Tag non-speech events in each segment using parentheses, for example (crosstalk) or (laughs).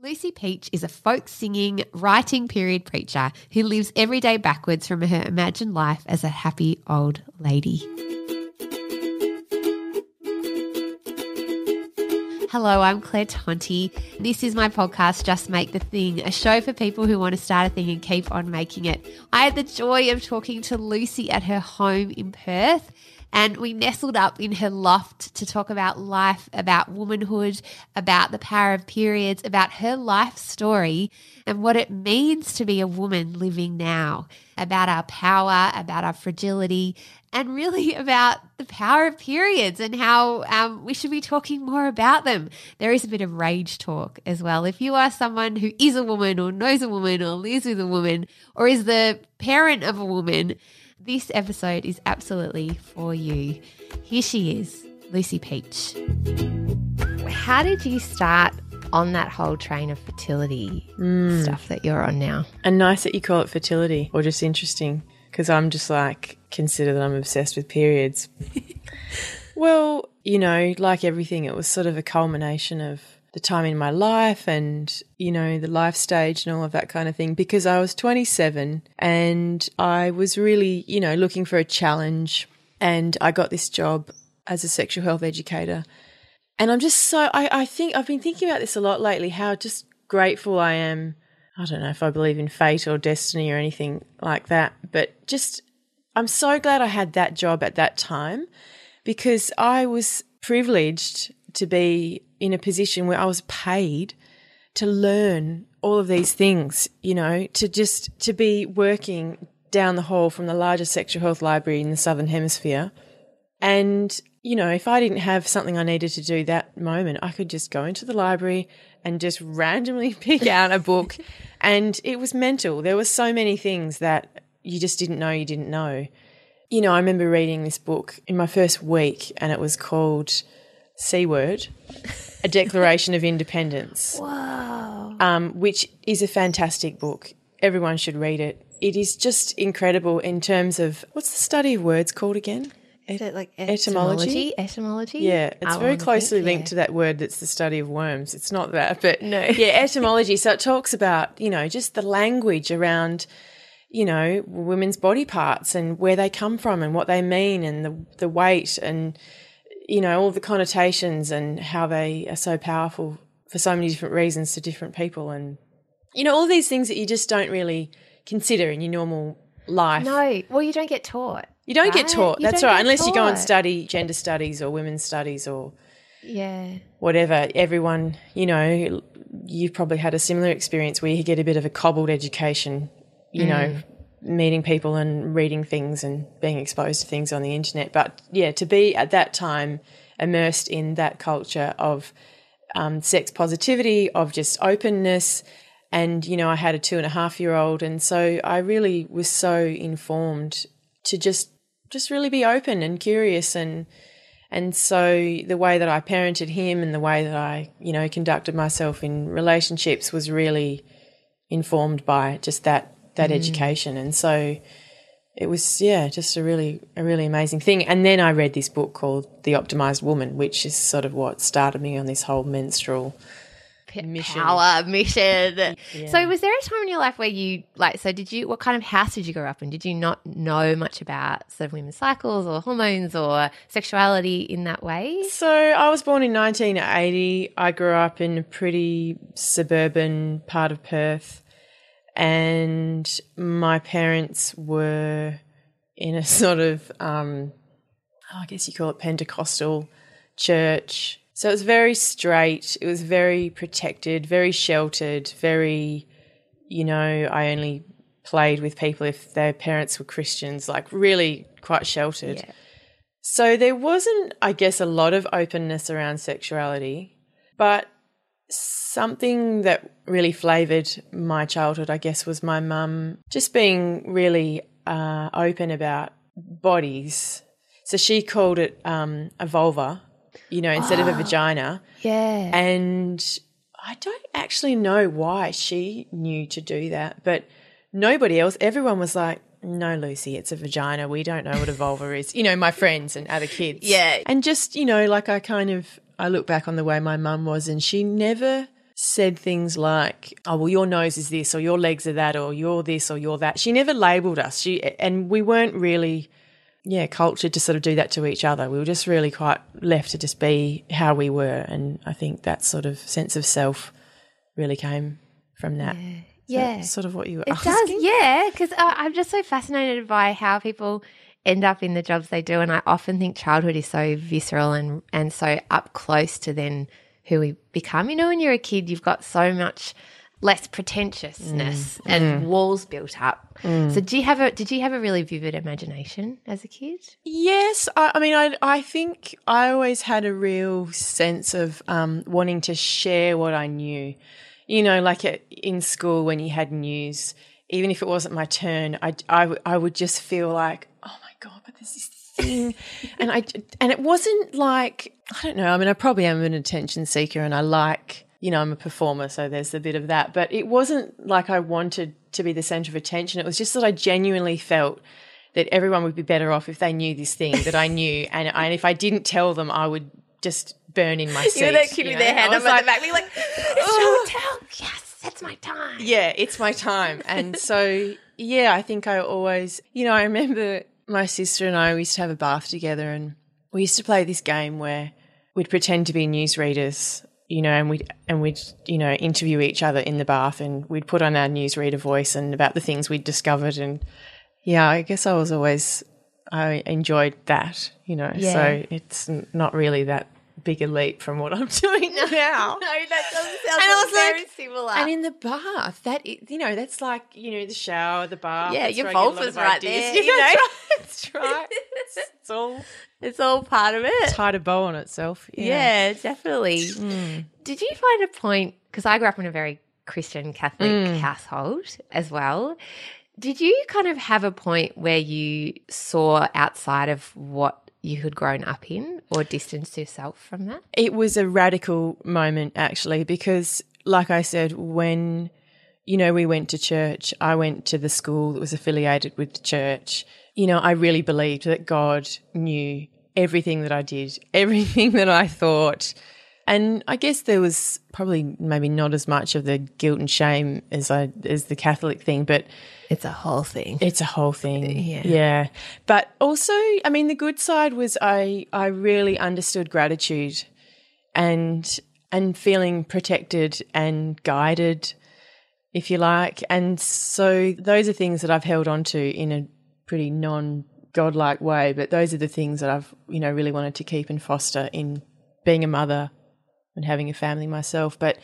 Lucy Peach is a folk singing, writing period preacher who lives every day backwards from her imagined life as a happy old lady. Hello, I'm Claire Tonti. This is my podcast, Just Make the Thing, a show for people who want to start a thing and keep on making it. I had the joy of talking to Lucy at her home in Perth and we nestled up in her loft to talk about life, about womanhood, about the power of periods, about her life story and what it means to be a woman living now, about our power, about our fragility, and really (laughs) about the power of periods and how um, we should be talking more about them. There is a bit of rage talk as well. If you are someone who is a woman or knows a woman or lives with a woman or is the parent of a woman, this episode is absolutely for you. Here she is, Lucy Peach. How did you start on that whole train of fertility mm. stuff that you're on now? And nice that you call it fertility or just interesting because I'm just like, consider that I'm obsessed with periods. (laughs) well, you know, like everything, it was sort of a culmination of the time in my life and, you know, the life stage and all of that kind of thing because I was 27 and I was really, you know, looking for a challenge and I got this job as a sexual health educator. And I'm just so, I, I think, I've been thinking about this a lot lately, how just grateful I am. I don't know if I believe in fate or destiny or anything like that, but just, I'm so glad I had that job at that time because I was privileged to be in a position where I was paid to learn all of these things, you know, to just to be working down the hall from the largest sexual health library in the southern hemisphere. And, you know, if I didn't have something I needed to do that moment, I could just go into the library and just randomly (laughs) pick out a book. (laughs) And it was mental. There were so many things that you just didn't know you didn't know. You know, I remember reading this book in my first week and it was called C Word, A Declaration of Independence. (laughs) Wow. Um, which is a fantastic book. Everyone should read it. It is just incredible in terms of what's the study of words called again? Is it like etymology? etymology? Etymology? Yeah, it's I very closely think, linked yeah. to that word that's the study of worms. It's not that, but (laughs) No. yeah, etymology. So it talks about, you know, just the language around, you know, women's body parts and where they come from and what they mean and the, the weight and, you know, all the connotations and how they are so powerful for so many different reasons to different people. And, you know, all these things that you just don't really consider in your normal life. No, well, you don't get taught. You don't get taught. You That's right. Unless you go and study gender studies or women's studies or Yeah. whatever. Everyone, you know, you've probably had a similar experience where you get a bit of a cobbled education, you know, mm. Meeting people and reading things and being exposed to things on the internet. But yeah, to be at that time immersed in that culture of um, sex positivity, of just openness. And, you know, I had a two and a half year old. And so I really was so informed to just, just really be open and curious and, and so the way that I parented him and the way that I, you know, conducted myself in relationships was really informed by just that that mm. education. And so it was yeah, just a really a really amazing thing. And then I read this book called The Optimized Woman, which is sort of what started me on this whole menstrual mission. Power mission. So, was there a time in your life where you like? So, did you? What kind of house did you grow up in? Did you not know much about sort of women's cycles or hormones or sexuality in that way? So I was born in 1980. I grew up in a pretty suburban part of Perth, and my parents were in a (laughs) sort of, um, I guess you call it Pentecostal church. So it was very straight. It was very protected, very sheltered, very, you know, I only played with people if their parents were Christians, like really quite sheltered. Yeah. So there wasn't, I guess, a lot of openness around sexuality. But something that really flavored my childhood, I guess, was my mum just being really uh, open about bodies. So she called it um, a vulva, you know, instead of a (gasps) vagina. Yeah. And I don't actually know why she knew to do that, but nobody else, everyone was like, no, Lucy, it's a vagina. We don't know what a vulva is. You know, my friends and other kids. Yeah. And just, you know, like I kind of, I look back on the way my mum was and she never said things like, oh, well, your nose is this or your legs are that or you're this or you're that. She never labeled us. She, and we weren't really, yeah, cultured to sort of do that to each other. We were just really quite left to just be how we were. And I think that sort of sense of self really came from that. Yeah. that's sort of what you were It asking. does, yeah. Because I'm just so fascinated by how people end up in the jobs they do, and I often think childhood is so visceral and and so up close to then who we become. You know, when you're a kid, you've got so much less pretentiousness mm. and mm. walls built up. Mm. So, do you have a did you have a really vivid imagination as a kid? Yes, I, I mean, I I think I always had a real sense of um, wanting to share what I knew. You know, like at, in school when you had news, even if it wasn't my turn, I I would just feel like, oh my there's this thing, and I and it wasn't like I don't know. I mean, I probably am an attention seeker, and I like. You know, I'm a performer, so there's a bit of that. But it wasn't like I wanted to be the center of attention. It was just that I genuinely felt that everyone would be better off if they knew this thing that I knew, and, and if I didn't tell them, I would just burn in my seat. You know that kid you with know? their hand I up like, the back, being like, it's "Oh, tell, yes, that's my time." yeah, it's my time. And so, yeah, I think I always, you know, I remember my sister and I we used to have a bath together, and we used to play this game where we'd pretend to be newsreaders, you know, and we'd and we'd you know interview each other in the bath, and we'd put on our newsreader voice and about the things we'd discovered, and yeah, I guess I was always I enjoyed that, you know. Yeah. So it's not really that big leap from what I'm (laughs) doing now. (laughs) No, that doesn't sound And I was very like- similar. And in the bath, that you know, that's like you know the shower, the bath. Yeah, your where I get a lot vulva's right ideas. there, Yeah, (laughs) you know? that's right. That's right. It's, it's all it's all part of it. tied a bow on itself. Yeah, definitely. Mm. Did you find a point? Because I grew up in a very Christian Catholic mm. household as well. Did you kind of have a point where you saw outside of what you had grown up in or distanced yourself from that? It was a radical moment actually because, like I said, when you know we went to church, I went to the school that was affiliated with the church. You know, I really believed that God knew everything that I did, (laughs) everything that I thought. And I guess there was probably maybe not as much of the guilt and shame as I as the Catholic thing, but It's a whole thing. it's a whole thing. Yeah. Yeah. But also, I mean, the good side was I I really understood gratitude and and feeling protected and guided, if you like. And so those are things that I've held on to in a pretty non godlike way, but those are the things that I've, you know, really wanted to keep and foster in being a mother and having a family myself. But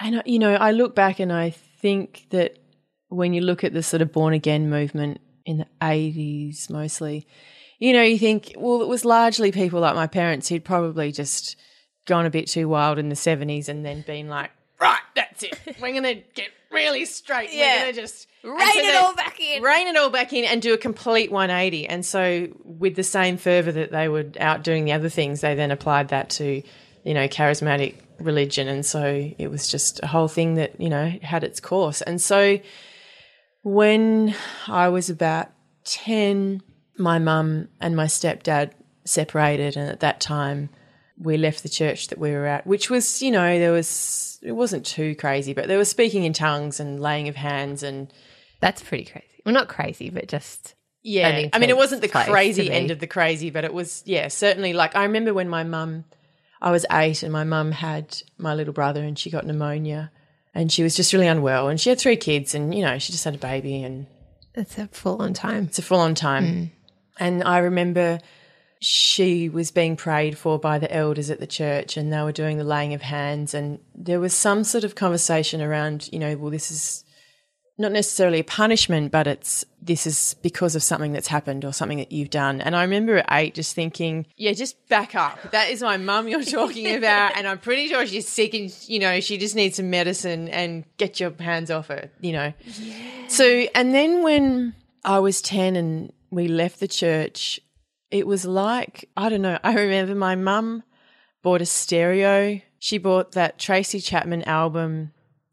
and I- you know, I look back and I think that when you look at the sort of born again movement in the 80s mostly, you know, you think, well, it was largely people like my parents who'd probably just gone a bit too wild in the 70s and then been like, right, that's it. We're going to get really straight. Yeah. We're going to just Rein so it all back in. Rein it all back in and do a complete 180. And so, with the same fervour that they were out doing the other things, they then applied that to, you know, charismatic religion. And so, it was just a whole thing that, you know, had its course. And so, when I was about 10, my mum and my stepdad separated. And at that time, we left the church that we were at, which was, you know, there was, it wasn't too crazy, but there was speaking in tongues and laying of hands and, That's pretty crazy. Well, not crazy, but just yeah. I mean, it wasn't the intense place to crazy end of the crazy, but it was, yeah, certainly like I remember when my mum, I was eight and my mum had my little brother and she got pneumonia and she was just really unwell and she had three kids and, you know, she just had a baby and it's a full on time. it's a full on time. Mm. And I remember she was being prayed for by the elders at the church and they were doing the laying of hands and there was some sort of conversation around, you know, well this is not necessarily a punishment, but it's this is because of something that's happened or something that you've done. And I remember at eight just thinking, yeah, just back up. That is my mum you're talking (laughs) about. And I'm pretty sure she's sick and, you know, she just needs some medicine and get your hands off her, you know. Yeah. So, and then when I was 10 and we left the church, it was like, I don't know, I remember my mum bought a stereo. She bought that Tracy Chapman album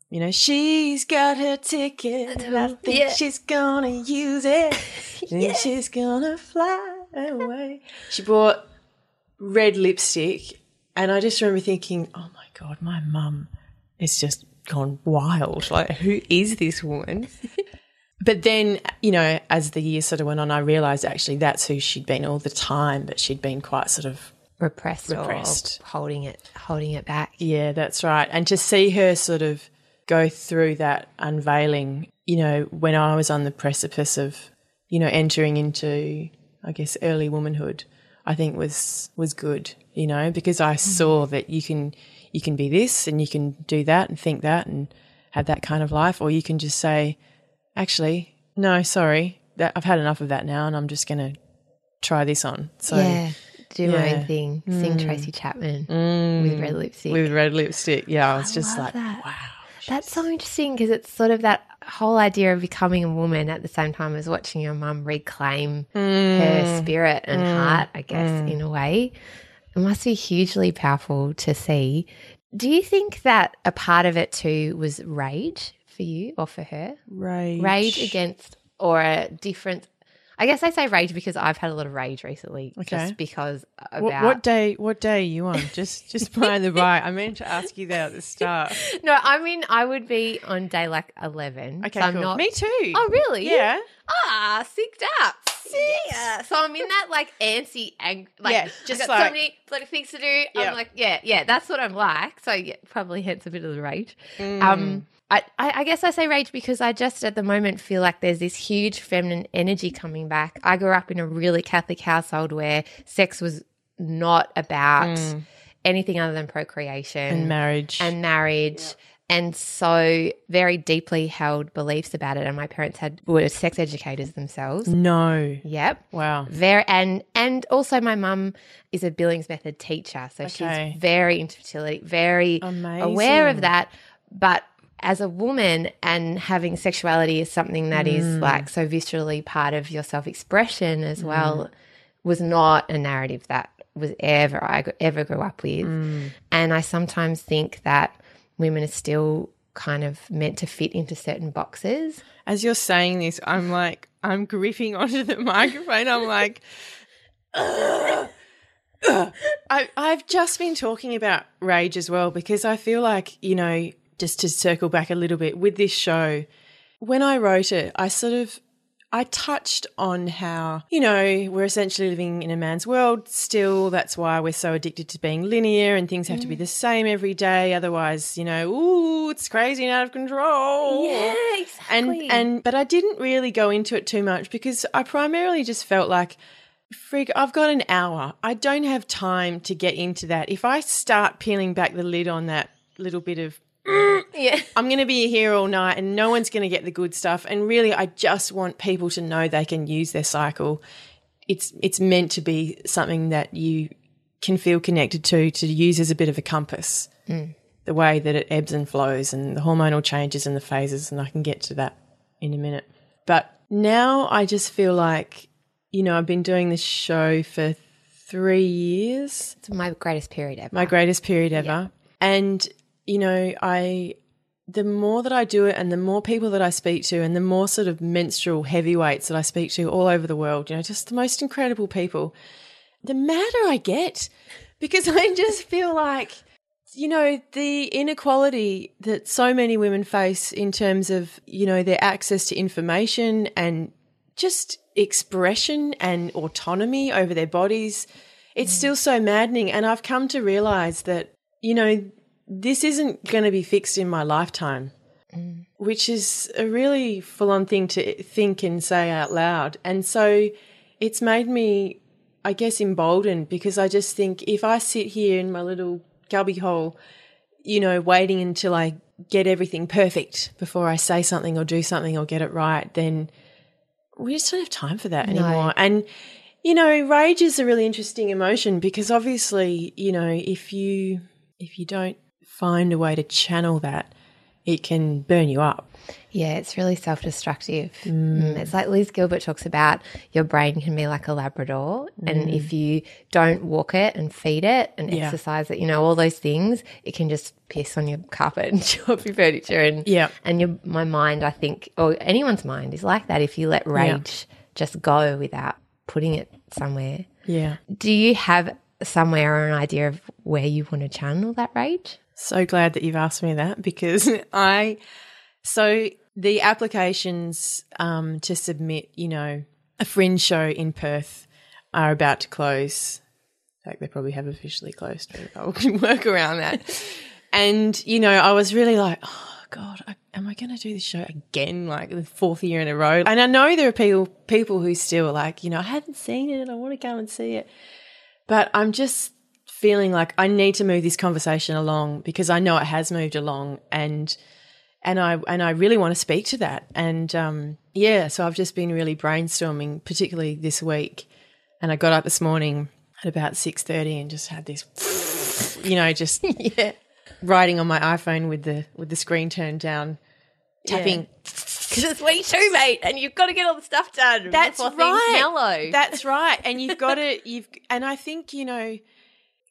you know, she's got her ticket, and I think Yeah. she's gonna use it. (laughs) And she's gonna fly away. She bought red lipstick, and I just remember thinking, "Oh my god, my mum is just gone wild. Like, who is this woman?" (laughs) but then, you know, as the years sort of went on, I realised actually that's who she'd been all the time, but she'd been quite sort of Repressed, Repressed. or holding it, holding it back. Yeah, that's right. And to see her sort of go through that unveiling, you know, when I was on the precipice of, you know, entering into, I guess, early womanhood, I think was was good, you know, because I mm-hmm. saw that you can you can be this and you can do that and think that and have that kind of life, or you can just say, actually, no, sorry, that I've had enough of that now, and I'm just going to try this on. So yeah, do my own thing. Sing Tracy mm. Chapman with mm. red lipstick. with red lipstick, yeah, I was just like, that. wow. That's so interesting because it's sort of that whole idea of becoming a woman at the same time as watching your mum reclaim her mm. spirit and mm. heart, I guess, mm. in a way. It must be hugely powerful to see. Do you think that a part of it too was rage for you or for her? Rage. Rage against or a different. I guess I say rage because I've had a lot of rage recently, Okay. just because about What, what day? What day are you on? Just, just (laughs) by the by. I meant to ask you that at the start. (laughs) No, I mean I would be on day like eleven. Okay, so I'm cool. not. Me too. Oh, really? Yeah. Ah, sicked up. Yeah. So I'm in that like antsy, ang- like Yeah, just like- so many bloody things to do. Yeah. I'm like, yeah, yeah, that's what I'm like. So yeah, probably hence a bit of the rage. Mm. Um, I, I, guess I say rage because I just at the moment feel like there's this huge feminine energy coming back. I grew up in a really Catholic household where sex was not about anything other than procreation Mm. And marriage. and marriage and so very deeply held beliefs about it and my parents had were sex educators themselves no. yep Wow. very and and also my mum is a Billings method teacher so Okay. she's very into fertility very aware of that but as a woman and having sexuality is something that is Mm. like so viscerally part of your self-expression as well was not a narrative that was ever I ever grew up with. Mm. And I sometimes think that women are still kind of meant to fit into certain boxes. As you're saying this, I'm like, I'm gripping (laughs) onto the microphone. I'm like. (laughs) I, I've just been talking about rage as well because I feel like, you know, just to circle back a little bit with this show, when I wrote it, I sort of I touched on how, you know, we're essentially living in a man's world still. That's why we're so addicted to being linear and things have to be mm. the same every day. Otherwise, you know, ooh, it's crazy and out of control. Yeah, exactly. And and but I didn't really go into it too much because I primarily just felt like frig I've got an hour. I don't have time to get into that. If I start peeling back the lid on that little bit of Mm. yeah. (laughs) I'm going to be here all night and no one's going to get the good stuff. And really, I just want people to know they can use their cycle. It's it's meant to be something that you can feel connected to, to use as a bit of a compass. Mm. The way that it ebbs and flows and the hormonal changes and the phases. And I can get to that in a minute. But now I just feel like, you know, I've been doing this show for three years It's my greatest period ever. my greatest period ever. And, you know, I, the more that I do it and the more people that I speak to and the more sort of menstrual heavyweights that I speak to all over the world, you know, just the most incredible people, the madder I get because (laughs) I just feel like, you know, the inequality that so many women face in terms of, you know, their access to information and just expression and autonomy over their bodies, it's mm. still so maddening. And I've come to realize that, you know, this isn't going to be fixed in my lifetime, mm. which is a really full on thing to think and say out loud. And so it's made me, I guess, emboldened because I just think if I sit here in my little gubby hole, you know, waiting until I get everything perfect before I say something or do something or get it right, then we just don't have time for that anymore. And you know, rage is a really interesting emotion because obviously, you know, if you if you don't find a way to channel that, it can burn you up. Yeah, it's really self destructive. Mm. It's like Liz Gilbert talks about your brain can be like a Labrador. Mm. And if you don't walk it and feed it and Yeah. exercise it, you know, all those things, it can just piss on your carpet and (laughs) chew up your furniture. And, Yeah. and your, my mind, I think, or anyone's mind is like that if you let rage just go without putting it somewhere. Yeah. Do you have somewhere or an idea of where you want to channel that rage? So glad that you've asked me that because (laughs) I, so the applications um, to submit, you know, a fringe show in Perth are about to close. In fact, they probably have officially closed, but I'll (laughs) work around that. And, you know, I was really like, oh, God, I, am I going to do this show again, like the fourth year in a row? And I know there are people, people who still like, you know, I haven't seen it and I want to go and see it. But I'm just feeling like I need to move this conversation along because I know it has moved along and and I and I really want to speak to that. And um, yeah, so I've just been really brainstorming, particularly this week. And I got up this morning at about six thirty and just had this, you know, just (laughs) Yeah. writing on my iPhone with the with the screen turned down, tapping. Because it's week two, mate, and you've got to get all the stuff done. That's right. mellow. That's right. And you've got to (laughs) you've and I think, you know,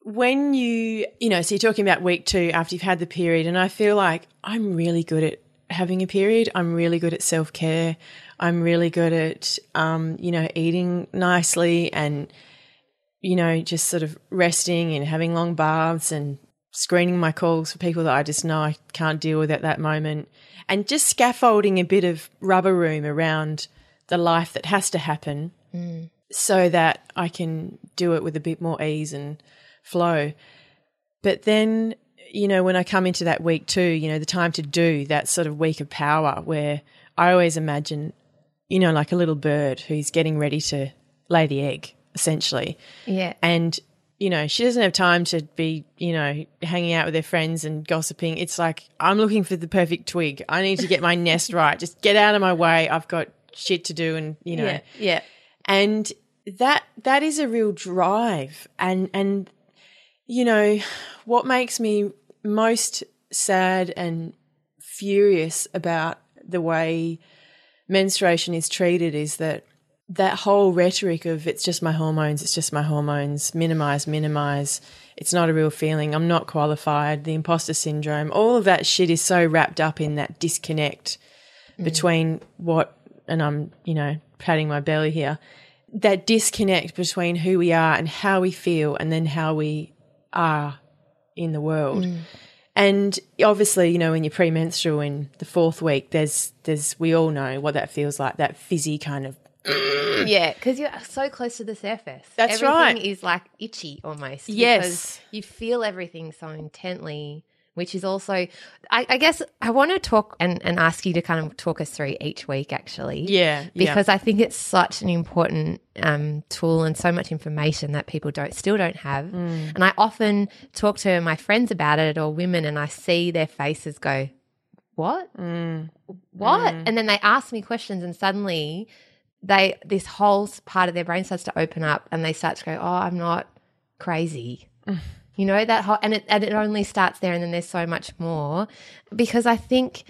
when you you know, so you're talking about week two after you've had the period, and I feel like I'm really good at having a period. I'm really good at self care. I'm really good at um, you know, eating nicely and you know, just sort of resting and having long baths and screening my calls for people that I just know I can't deal with at that moment. And just scaffolding a bit of rubber room around the life that has to happen so that I can do it with a bit more ease and flow. But then, you know, when I come into that week two, you know, the time to do that sort of week of power where I always imagine, you know, like a little bird who's getting ready to lay the egg, essentially yeah. and you know she doesn't have time to be you know hanging out with her friends and gossiping it's like i'm looking for the perfect twig i need to get my (laughs) nest right just get out of my way i've got shit to do and you know Yeah. Yeah. and that that is a real drive and and you know what makes me most sad and furious about the way menstruation is treated is that that whole rhetoric of it's just my hormones, it's just my hormones, minimize, minimize, it's not a real feeling, I'm not qualified, the imposter syndrome, all of that shit is so wrapped up in that disconnect mm. between what, and I'm, you know, patting my belly here, that disconnect between who we are and how we feel and then how we are in the world. Mm. And obviously, you know, when you're premenstrual in the fourth week, there's there's we all know what that feels like, that fizzy kind of (clears throat) Yeah, because you're so close to the surface. That's everything right. is like itchy almost. Yes. because you feel everything so intently, which is also, I, I guess, I want to talk and, and ask you to kind of talk us through each week, actually. Yeah, yeah. because I think it's such an important um, tool and so much information that people don't still don't have. Mm. And I often talk to my friends about it or women, and I see their faces go, "What? Mm. What?" And then they ask me questions, and suddenly they this whole part of their brain starts to open up, and they start to go, "Oh, I'm not crazy." (laughs) You know that whole, and it and it only starts there, and then there's so much more because I think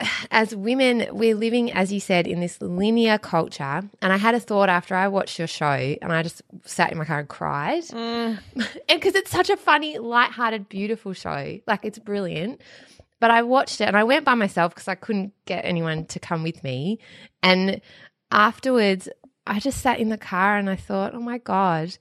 (sighs) as women, we're living, as you said, in this linear culture. And I had a thought after I watched your show, and I just sat in my car and cried, mm. (laughs) and because it's such a funny, light-hearted, beautiful show, like it's brilliant. But I watched it, and I went by myself because I couldn't get anyone to come with me, and afterwards, I just sat in the car and I thought, oh my god.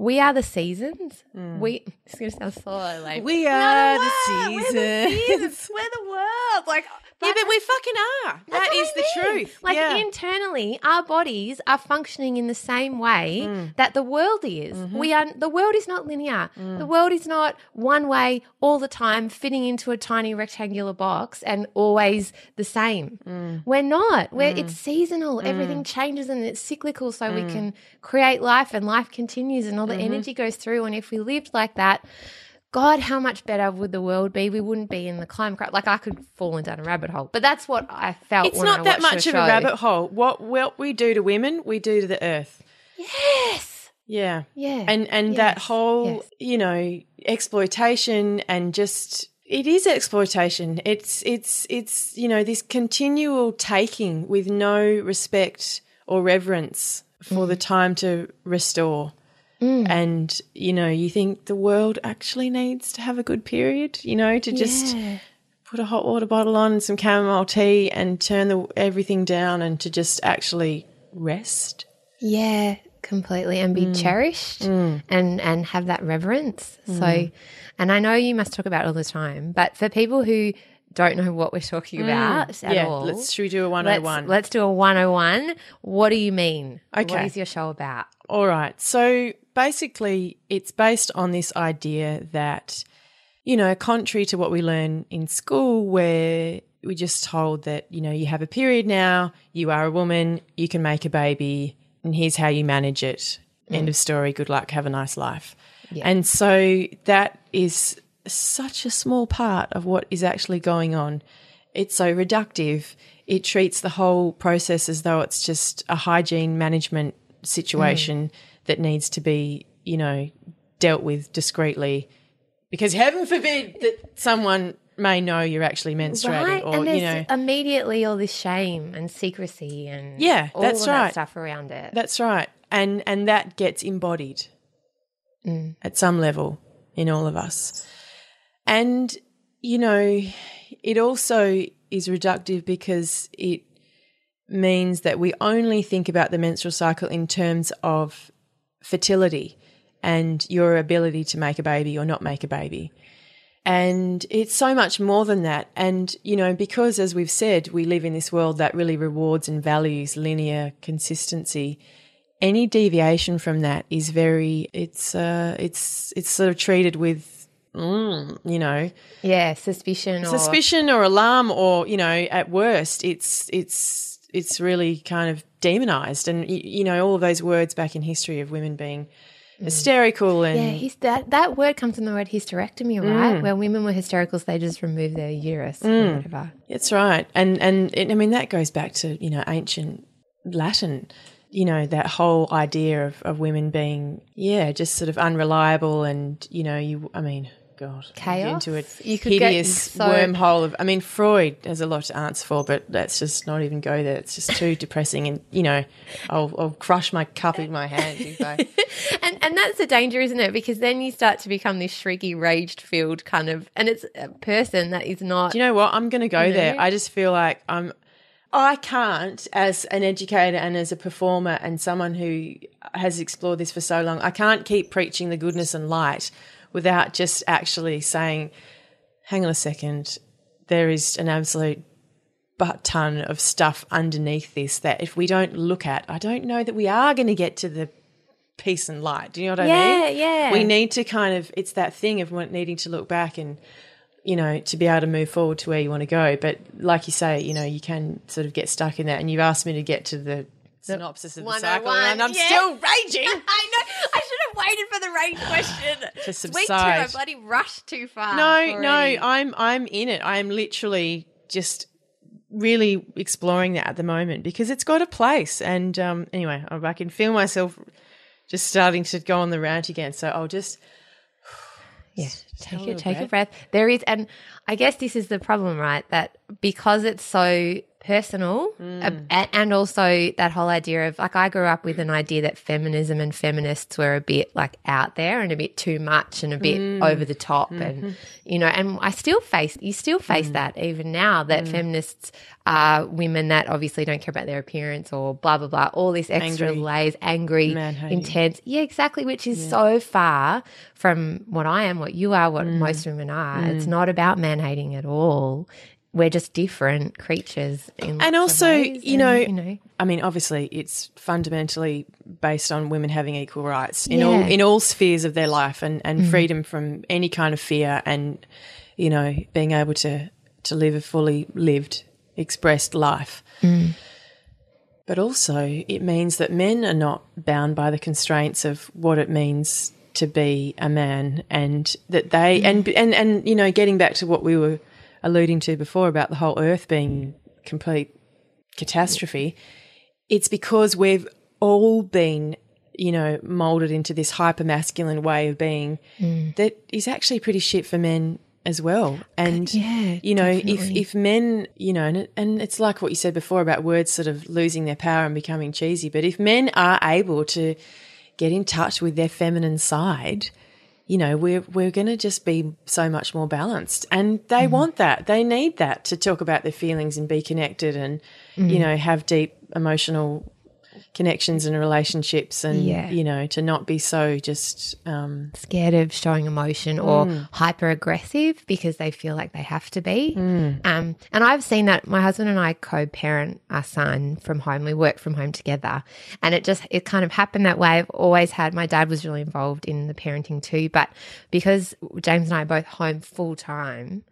We are the seasons. Mm. We. It's gonna sound so like We are the world. We're the seasons. seasons. We're the world. Like Yeah, but we fucking are. That is I the mean. truth. Like yeah. internally, our bodies are functioning in the same way hmm. that the world is. Mm-hmm. We are. The world is not linear. Hmm. The world is not one way all the time, fitting into a tiny rectangular box and always the same. Hmm. We're not. We're. It's seasonal. Everything changes and it's cyclical. So we can create life, and life continues, and all the mm-hmm. energy goes through. And if we lived like that God, how much better would the world be? We wouldn't be in the climate crisis. Like I could fall down a rabbit hole, but that's what I felt. It's not I that much of a rabbit hole. What what we do to women, we do to the earth. Yes. Yeah. Yeah. And and that whole, Yes. you know, exploitation and just it is exploitation. It's it's it's you know, this continual taking with no respect or reverence for Mm. the time to restore. Mm. And you know, you think the world actually needs to have a good period, you know, to just Yeah. put a hot water bottle on and some chamomile tea and turn the, everything down and to just actually rest. Yeah, completely, and Mm. be cherished mm. and and have that reverence. So, mm. and I know you must talk about it all the time, but for people who don't know what we're talking about at Mm. yeah, all, let's should we do a let's, 101? let's do a 101. What do you mean? What Okay. is your show about? All right. So basically, it's based on this idea that, you know, contrary to what we learn in school, where we're just told that, you know, you have a period now, you are a woman, you can make a baby, and here's how you manage it. End of story. Good luck. Have a nice life. And so that is such a small part of what is actually going on. It's so reductive. It treats the whole process as though it's just a hygiene management situation that needs to be, you know, dealt with discreetly. Because heaven forbid that someone may know you're actually menstruating Right, or, and you know. immediately all this shame and secrecy and Yeah, all that's right. that stuff around it. That's right. And and that gets embodied Mm. at some level in all of us. And you know, it also is reductive because it means that we only think about the menstrual cycle in terms of fertility and your ability to make a baby or not make a baby. And it's so much more than that. And, you know, because as we've said, we live in this world that really rewards and values linear consistency, any deviation from that is very, it's, uh, it's, it's sort of treated with, mm, you know, yeah, suspicion or suspicion or alarm or, you know, at worst, it's, it's, it's really kind of demonized. And, you know, all of those words back in history of women being hysterical and, Yeah, his, that that word comes from the word hysterectomy, Mm. right? Where women were hystericals, they just removed their uterus or whatever. That's right, and and it, I mean that goes back to you know ancient Latin, you know that whole idea of, of women being yeah just sort of unreliable and you know you I mean God you get Chaos? into a You could get hideous so- wormhole of I mean Freud has a lot to answer for, but let's just not even go there. It's just too (laughs) depressing, and you know I'll, I'll crush my cup in my hand if I. (laughs) And and that's the danger, isn't it? Because then you start to become this shrieky, raged filled kind of, and it's a person that is not. Do you know what? I'm going to go there. know? I just feel like I'm. I can't, as an educator and as a performer and someone who has explored this for so long, I can't keep preaching the goodness and light without just actually saying, hang on a second, there is an absolute butt ton of stuff underneath this that if we don't look at, I don't know that we are going to get to the peace and light. Do you know what I Yeah, mean? yeah. Yeah. We need to kind of, it's that thing of needing to look back and, you know, to be able to move forward to where you want to go. But like you say, you know, you can sort of get stuck in that. And you've asked me to get to the synopsis of the cycle, 101, and I'm yeah. still raging. (laughs) I know. I should have waited for the rage question. (sighs) To Week two, I bloody rushed too far. No, already. no, I'm I'm in it. I am literally just really exploring that at the moment because it's got a place. And um, anyway, I can feel myself just starting to go on the rant again. So I'll just (sighs) Yeah, a take little it, take a breath. breath. There is, and I guess this is the problem, right? That because it's so personal, Mm. and also that whole idea of like I grew up with an idea that feminism and feminists were a bit like out there and a bit too much and a bit Mm. over the top, Mm-hmm. and you know, and I still face you still face Mm. that even now that feminists are women that obviously don't care about their appearance or blah blah blah, all this extra Angry. layers, angry, intense, yeah, exactly, which is so far from what I am, what you are, what Mm. most women are. It's not about man hating at all. We're just different creatures. In And also, you know, and, you know, I mean, obviously, it's fundamentally based on women having equal rights in all Yeah. Mm. in all spheres of their life, and, and freedom from any kind of fear, and you know, being able to to live a fully lived, expressed life. Mm. But also, it means that men are not bound by the constraints of what it means to be a man and that they and and and you know getting back to what we were alluding to before about the whole earth being complete catastrophe it's because we've all been you know molded into this hyper masculine way of being mm. that is actually pretty shit for men as well and Yeah, you know if definitely. if men you know and, it, and it's like what you said before about words sort of losing their power and becoming cheesy but if men are able to get in touch with their feminine side you know we're we're going to just be so much more balanced and they Mm. want that they need that to talk about their feelings and be connected and Mm. you know have deep emotional connections and relationships and Yeah. you know to not be so just um scared of showing emotion or hyper aggressive because they feel like they have to be. Um, and I've seen that my husband and I co parent our son from home. We work from home together. And it just, it kind of happened that way. I've always had, my dad was really involved in the parenting too. But because James and I are both home full time,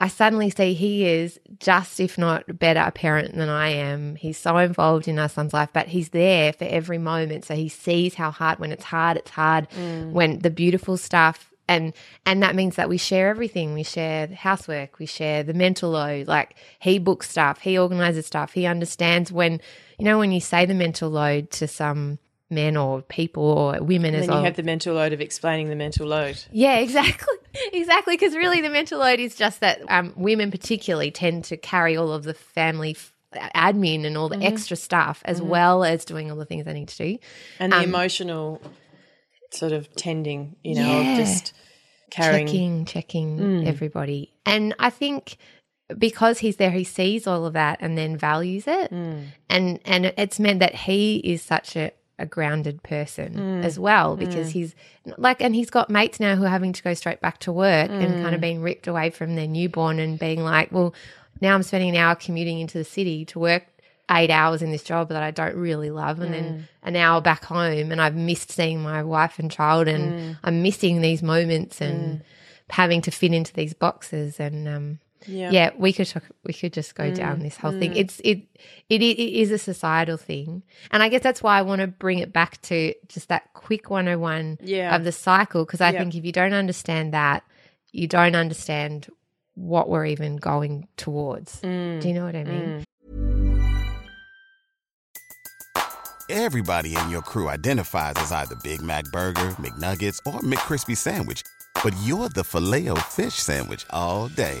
I suddenly see he is just, if not better, a parent than I am. He's so involved in our son's life, but he's there for every moment. So he sees how hard, when it's hard, it's hard. Mm. When the beautiful stuff, and and that means that we share everything. We share the housework, we share the mental load. Like he books stuff, he organizes stuff, he understands when you know when you say the mental load to some men or people or women as then well. you have the mental load of explaining the mental load Yeah, exactly. (laughs) Exactly. Because really, the mental load is just that um, women, particularly, tend to carry all of the family f- admin and all the mm-hmm. extra stuff as mm-hmm. well as doing all the things they need to do. and the um, emotional sort of tending you know Yeah. of just carrying checking, checking mm. everybody. And I think because he's there, he sees all of that and then values it. Mm. And and it's meant that he is such a, a grounded person mm. as well because mm. he's like and he's got mates now who are having to go straight back to work and kind of mm. being ripped away from their newborn and being like, well, now I'm spending an hour commuting into the city to work eight hours in this job that I don't really love, and then an hour back home, and I've missed seeing my wife and child, and I'm missing these moments and having to fit into these boxes. And um, Yeah. yeah, we could talk, we could just go down mm, this whole thing. Mm. It's it, it it is a societal thing, and I guess that's why I want to bring it back to just that quick 101 Yeah. of the cycle, because I Yeah. think if you don't understand that, you don't understand what we're even going towards. Do mm, you know what I mean? Everybody in your crew identifies as either Big Mac Burger, McNuggets, or McCrispy Sandwich. But you're the filet O fish Sandwich all day.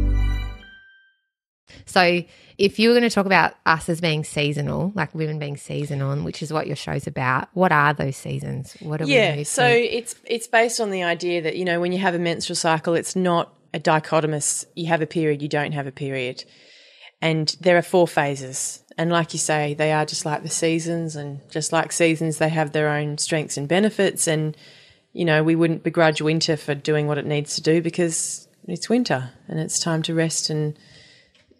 So, if you were going to talk about us as being seasonal, like women being seasonal, which is what your show's about, what are those seasons? What are we yeah moved so to? it's it's based on the idea that you know when you have a menstrual cycle it's not a dichotomous you have a period you don't have a period and there are four phases and like you say they are just like the seasons and just like seasons they have their own strengths and benefits and you know we wouldn't begrudge winter for doing what it needs to do because it's winter and it's time to rest and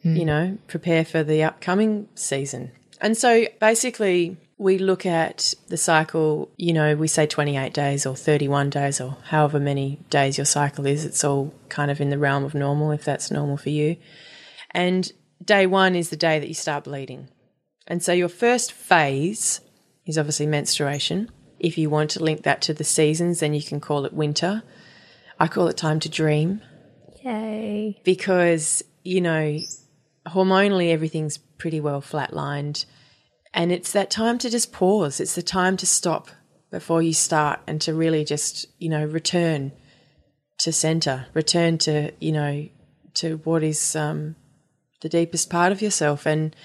you hmm. know, prepare for the upcoming season. And so basically, we look at the cycle, you know, we say 28 days or 31 days or however many days your cycle is. It's all kind of in the realm of normal if that's normal for you. And day one is the day that you start bleeding. And so your first phase is obviously menstruation. If you want to link that to the seasons, then you can call it winter. I call it time to dream Yay. because you know hormonally everything's pretty well flatlined. And it's that time to just pause. It's the time to stop before you start and to really just you know return to center return to you know to what is um, the deepest part of yourself. And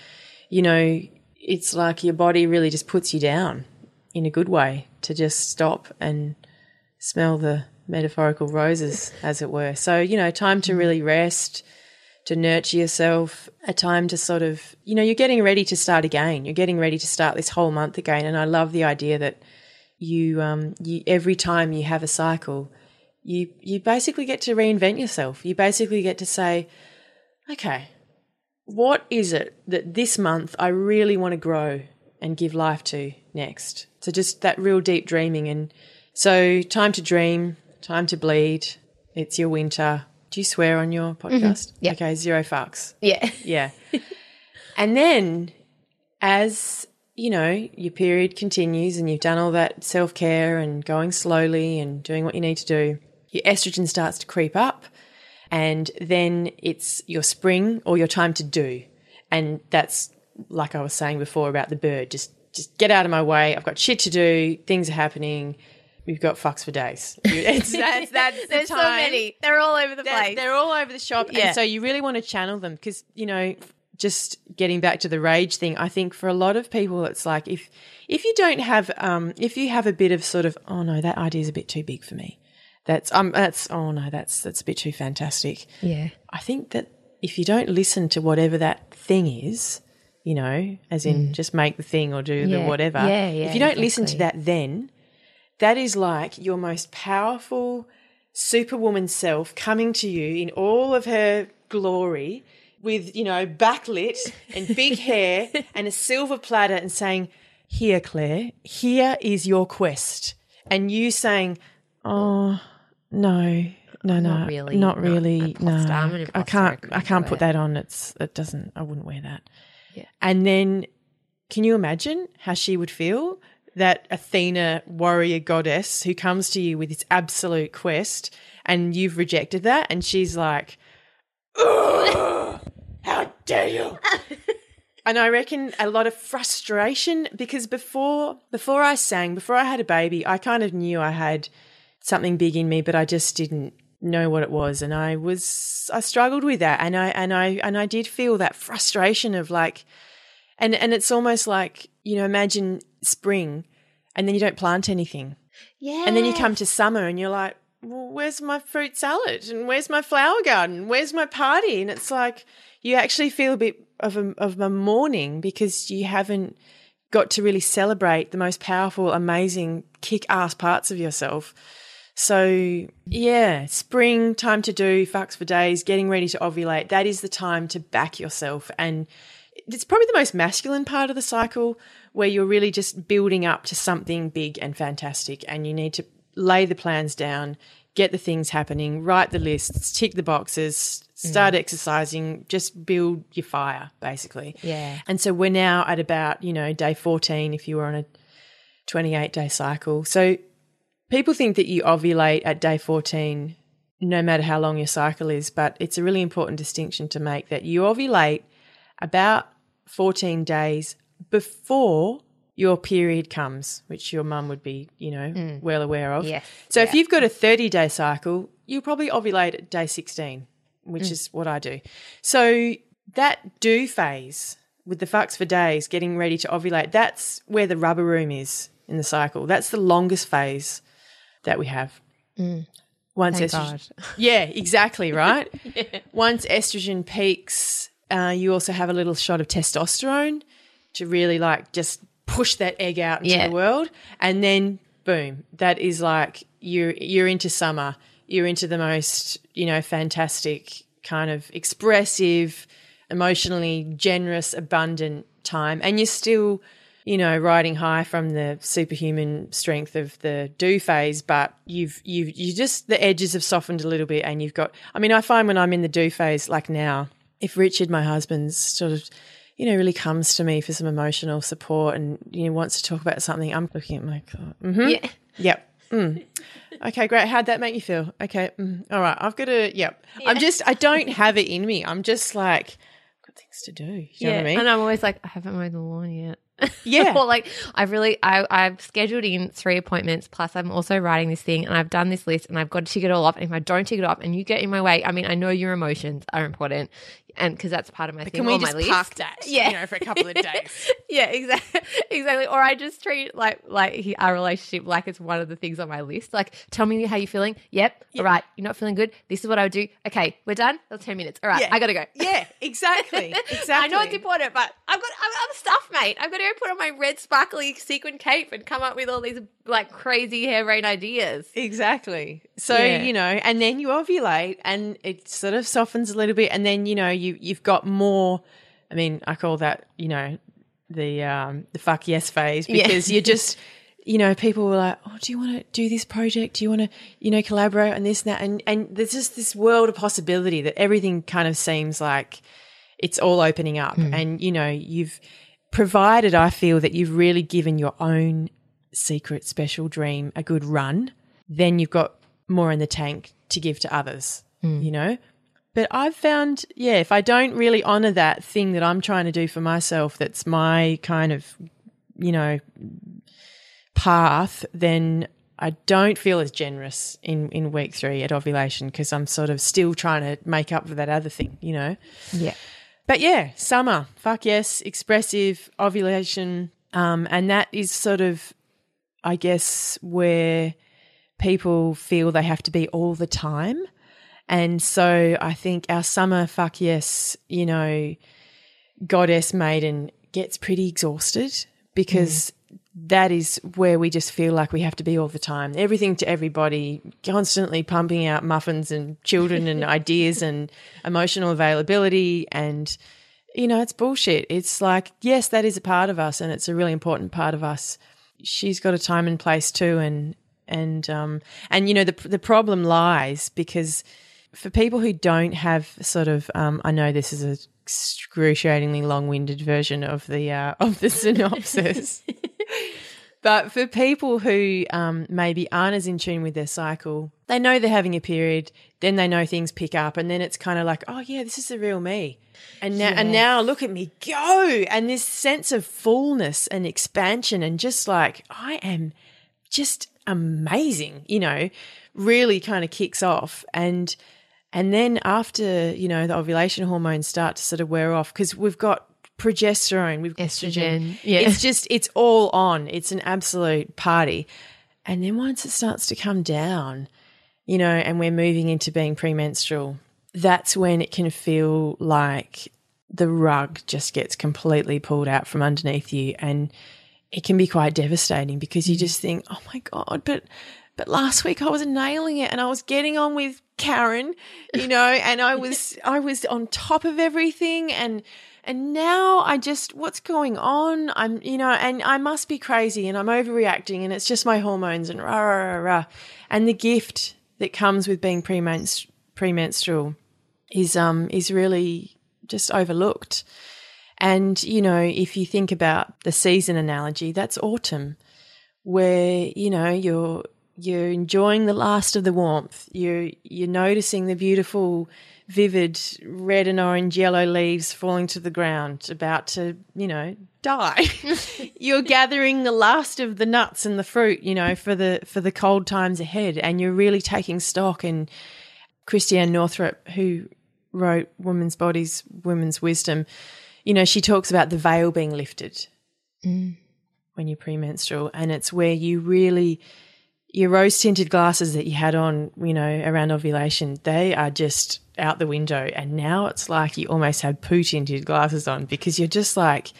you know it's like your body really just puts you down in a good way to just stop and smell the metaphorical roses, as it were. So, you know, time to really rest, to nurture yourself, a time to sort of, you know, you're getting ready to start again. You're getting ready to start this whole month again. And I love the idea that you, um, you every time you have a cycle, you you basically get to reinvent yourself. You basically get to say, okay, what is it that this month I really want to grow and give life to next? So just that real deep dreaming. And so time to dream, time to bleed. It's your winter. Do you swear on your mm-hmm. podcast? Yeah. Okay, zero fucks. Yeah. Yeah. (laughs) and then as you know, your period continues and you've done all that self care and going slowly and doing what you need to do, your estrogen starts to creep up. And then it's your spring or your time to do. And that's like I was saying before about the bird. Just just get out of my way. I've got shit to do. Things are happening. We've got fucks for days. (laughs) It's, that's, that's the There's so many. They're all over the They're, place. they're all over the shop. Yeah. And so you really want to channel them because, you know, just getting back to the rage thing, I think for a lot of people, it's like if if you don't have, um, if you have a bit of sort of, oh no, that idea is a bit too big for me. That's um, that's oh no, that's that's a bit too fantastic. yeah. I think that if you don't listen to whatever that thing is, you know, as in just make the thing or do the whatever. Yeah, yeah, if you don't listen to that, then that is like your most powerful superwoman self coming to you in all of her glory with, you know, backlit and big (laughs) hair and a silver platter and saying, Here, Claire, here is your quest. And you saying, Oh, no. No, no, Not really. not really. No, I'm an imposter. I can't. couldn't I can't put it. that on. It's. It doesn't. I wouldn't wear that. Yeah. And then, can you imagine how she would feel? That Athena warrior goddess who comes to you with this absolute quest, and you've rejected that, and she's like, "Ugh, "How dare you!" (laughs) and I reckon a lot of frustration because before before I sang, before I had a baby, I kind of knew I had something big in me, but I just didn't know what it was, and I was I struggled with that, and I and I and I did feel that frustration of like, and and it's almost like you know imagine spring, and then you don't plant anything, Yeah. and then you come to summer, and you're like. Well, where's my fruit salad? And where's my flower garden? Where's my party? And it's like you actually feel a bit of a, of a mourning because you haven't got to really celebrate the most powerful, amazing, kick ass parts of yourself. So, yeah, spring, time to do fucks for days, getting ready to ovulate. That is the time to back yourself. And it's probably the most masculine part of the cycle where you're really just building up to something big and fantastic. And you need to lay the plans down, get the things happening, write the lists, tick the boxes, start mm. exercising, just build your fire, basically. Yeah. And so we're now at about, you know, day 14 if you were on a 28 day cycle. So people think that you ovulate at day 14 no matter how long your cycle is, but it's a really important distinction to make that you ovulate about 14 days before your period comes, which your mum would be, you know, mm. well aware of. Yes. So if you've got a 30 day cycle, you'll probably ovulate at day 16, which mm. is what I do. So that do phase with the fucks for days, getting ready to ovulate, that's where the rubber room is in the cycle. That's the longest phase that we have. Mm. Once Thank estrogen, yeah, exactly right. (laughs) Once estrogen peaks, uh, you also have a little shot of testosterone to really like just push that egg out into Yeah. the world, and then boom, that is like you're you're into summer. You're into the most you know fantastic kind of expressive, emotionally generous, abundant time, and you're still you know, riding high from the superhuman strength of the do phase, but you've you you just the edges have softened a little bit, and you've got. I mean, I find when I'm in the do phase, like now, if Richard, my husband's sort of, you know, really comes to me for some emotional support and you know wants to talk about something, I'm looking at my. Mm-hmm. Yeah. Yep. Mm. Okay, great. How'd that make you feel? Okay. Mm. All right. I've got to. Yep. I'm just. I don't have it in me. I'm just like. I've got things to do. You know what I mean? And I'm always like, I haven't mowed the lawn yet. (laughs) Yeah. or like I've really I I've scheduled in three appointments plus I'm also writing this thing and I've done this list and I've got to tick it all off and if I don't tick it off and you get in my way I mean I know your emotions are important and because that's part of my thing Can we on just my list. park that? Yeah. You know, for a couple of (laughs) days. yeah, exactly, (laughs) exactly. Or I just treat like like he- our relationship like it's one of the things on my list. Like, tell me how you're feeling. Yep. All right. You're not feeling good. This is what I would do. Okay, we're done. That's ten minutes. All right. Yeah. I gotta go. Yeah, exactly. Exactly. (laughs) I know it's important, but I've got I'm, stuff, mate. I've got to go put on my red sparkly sequin cape and come up with all these like crazy hair rain ideas. Exactly. So, Yeah. you know, and then you ovulate and it sort of softens a little bit and then, you know, you you've got more I mean, I call that, you know, the um the fuck yes phase Yeah. because you're just (laughs) you know, people were like, "Oh, do you want to do this project? Do you want to, you know, collaborate on this and that?" And and there's just this world of possibility that everything kind of seems like it's all opening up, and you know, you've provided. I feel that you've really given your own secret special dream a good run. Then you've got more in the tank to give to others. You know. But I've found, yeah, if I don't really honor that thing that I'm trying to do for myself, that's my kind of, you know, path, then I don't feel as generous in, in week three at ovulation because I'm sort of still trying to make up for that other thing, you know? Yeah. But yeah, summer, fuck yes, expressive ovulation. Um, and that is sort of, I guess, where people feel they have to be all the time. And so I think our summer fuck yes, you know, goddess maiden gets pretty exhausted because that is where we just feel like we have to be all the time. Everything to everybody, constantly pumping out muffins and children and (laughs) ideas and emotional availability. And, you know, it's bullshit. It's like, yes, that is a part of us and it's a really important part of us. She's got a time and place too. And, and, um, and, you know, the, the problem lies because for people who don't have sort of, um, I know this is a excruciatingly long-winded version of the uh, of the synopsis, (laughs) but for people who um, maybe aren't as in tune with their cycle, they know they're having a period, then they know things pick up, and then it's kind of like, oh yeah, this is the real me, and now and now look at me go, and this sense of fullness and expansion, and just like I am just amazing, you know, really kind of kicks off. And and then after, you know, the ovulation hormones start to sort of wear off because we've got progesterone, we've got Estrogen, yeah. It's (laughs) just it's all on. It's an absolute party. And then once it starts to come down, you know, and we're moving into being premenstrual, that's when it can feel like the rug just gets completely pulled out from underneath you and it can be quite devastating because you mm. just think, "Oh my god, but but last week I was nailing it and I was getting on with Karen, you know, and I (laughs) was I was on top of everything and and now I just what's going on? I'm you know, and I must be crazy and I'm overreacting and it's just my hormones and rah rah rah rah. And the gift that comes with being premenstru- premenstrual is um is really just overlooked. And you know, if you think about the season analogy, that's autumn where you know you're you're enjoying the last of the warmth. You're you're noticing the beautiful, vivid red and orange yellow leaves falling to the ground, about to you know die. (laughs) (laughs) you're gathering the last of the nuts and the fruit, you know, for the for the cold times ahead, and you're really taking stock. And Christiane Northrup, who wrote Women's Bodies, Women's Wisdom, you know, she talks about the veil being lifted mm. when you're premenstrual, and it's where you really your rose tinted glasses that you had on, you know, around ovulation, they are just out the window. And now it's like you almost have poo tinted glasses on because you're just like,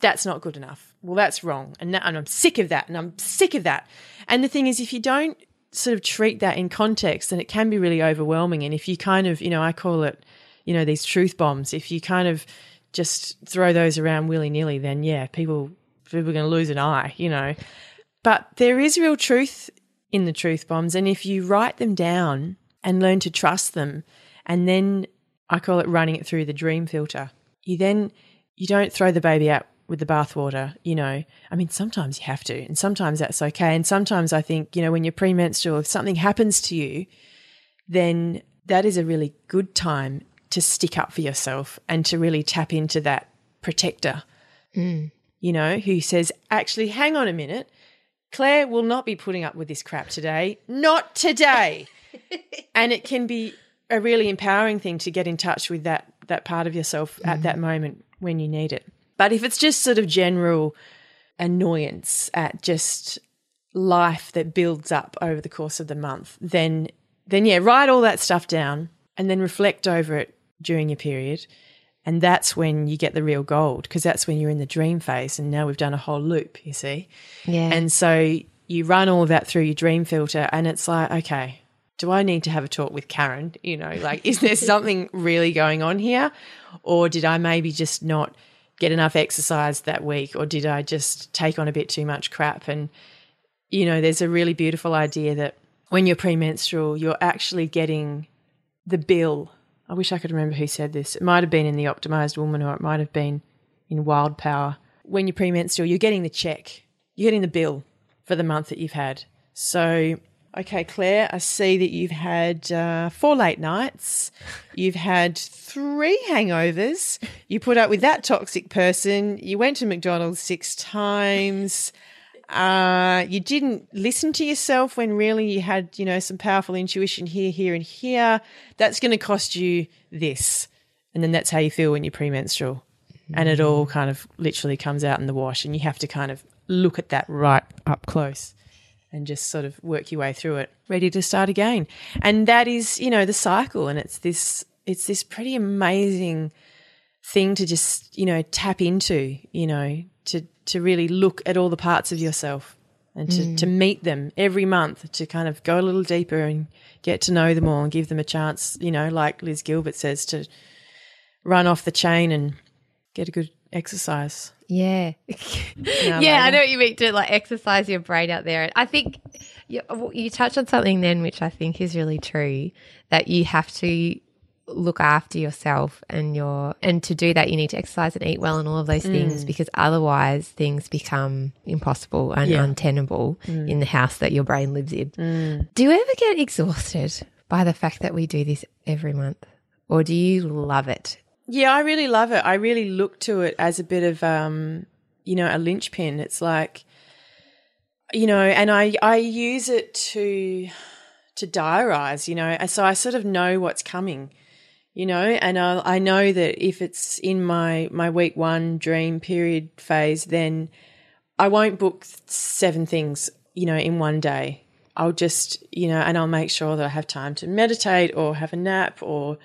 that's not good enough. Well, that's wrong. And, that, and I'm sick of that. And I'm sick of that. And the thing is, if you don't sort of treat that in context, then it can be really overwhelming. And if you kind of, you know, I call it, you know, these truth bombs, if you kind of just throw those around willy nilly, then yeah, people, people are going to lose an eye, you know. But there is real truth in the truth bombs. And if you write them down and learn to trust them, and then I call it running it through the dream filter, you then, you don't throw the baby out with the bathwater, you know. I mean, sometimes you have to, and sometimes that's okay. And sometimes I think, you know, when you're premenstrual, if something happens to you, then that is a really good time to stick up for yourself and to really tap into that protector, mm. you know, who says, actually, hang on a minute. Claire will not be putting up with this crap today. Not today. (laughs) and it can be a really empowering thing to get in touch with that that part of yourself at that mm. moment when you need it. But if it's just sort of general annoyance at just life that builds up over the course of the month, then then yeah, write all that stuff down and then reflect over it during your period And that's when you get the real gold because that's when you're in the dream phase. And now we've done a whole loop, you see. Yeah. And so you run all of that through your dream filter, and it's like, okay, do I need to have a talk with Karen? You know, (laughs) like, is there something really going on here? Or did I maybe just not get enough exercise that week? Or did I just take on a bit too much crap? And, you know, there's a really beautiful idea that when you're premenstrual, you're actually getting the bill. I wish I could remember who said this. It might have been in The Optimized Woman or it might have been in Wild Power. When you're premenstrual, you're getting the check, you're getting the bill for the month that you've had. So, okay, Claire, I see that you've had uh, four late nights, you've had three hangovers, you put up with that toxic person, you went to McDonald's six times. Uh, you didn't listen to yourself when really you had, you know, some powerful intuition here, here, and here. That's going to cost you this. And then that's how you feel when you're premenstrual. And it all kind of literally comes out in the wash. And you have to kind of look at that right up close and just sort of work your way through it, ready to start again. And that is, you know, the cycle. And it's this, it's this pretty amazing thing to just, you know, tap into, you know, to, to really look at all the parts of yourself and to, to mm. meet them every month, to kind of go a little deeper and get to know them all and give them a chance, you know, like Liz Gilbert says, to run off the chain and get a good exercise. Yeah. (laughs) yeah, I know what you mean to like exercise your brain out there. And I think you, you touched on something then, which I think is really true that you have to look after yourself and your and to do that you need to exercise and eat well and all of those things mm. because otherwise things become impossible and Yeah. untenable mm. in the house that your brain lives in. Mm. Do you ever get exhausted by the fact that we do this every month or do you love it? Yeah, I really love it. I really look to it as a bit of, um, you know, a linchpin. It's like, you know, and I I use it to to diarize, you know, so I sort of know what's coming, you know, and I I know that if it's in my my week one dream period phase, then I won't book seven things, you know, in one day. I'll just, you know, and I'll make sure that I have time to meditate or have a nap or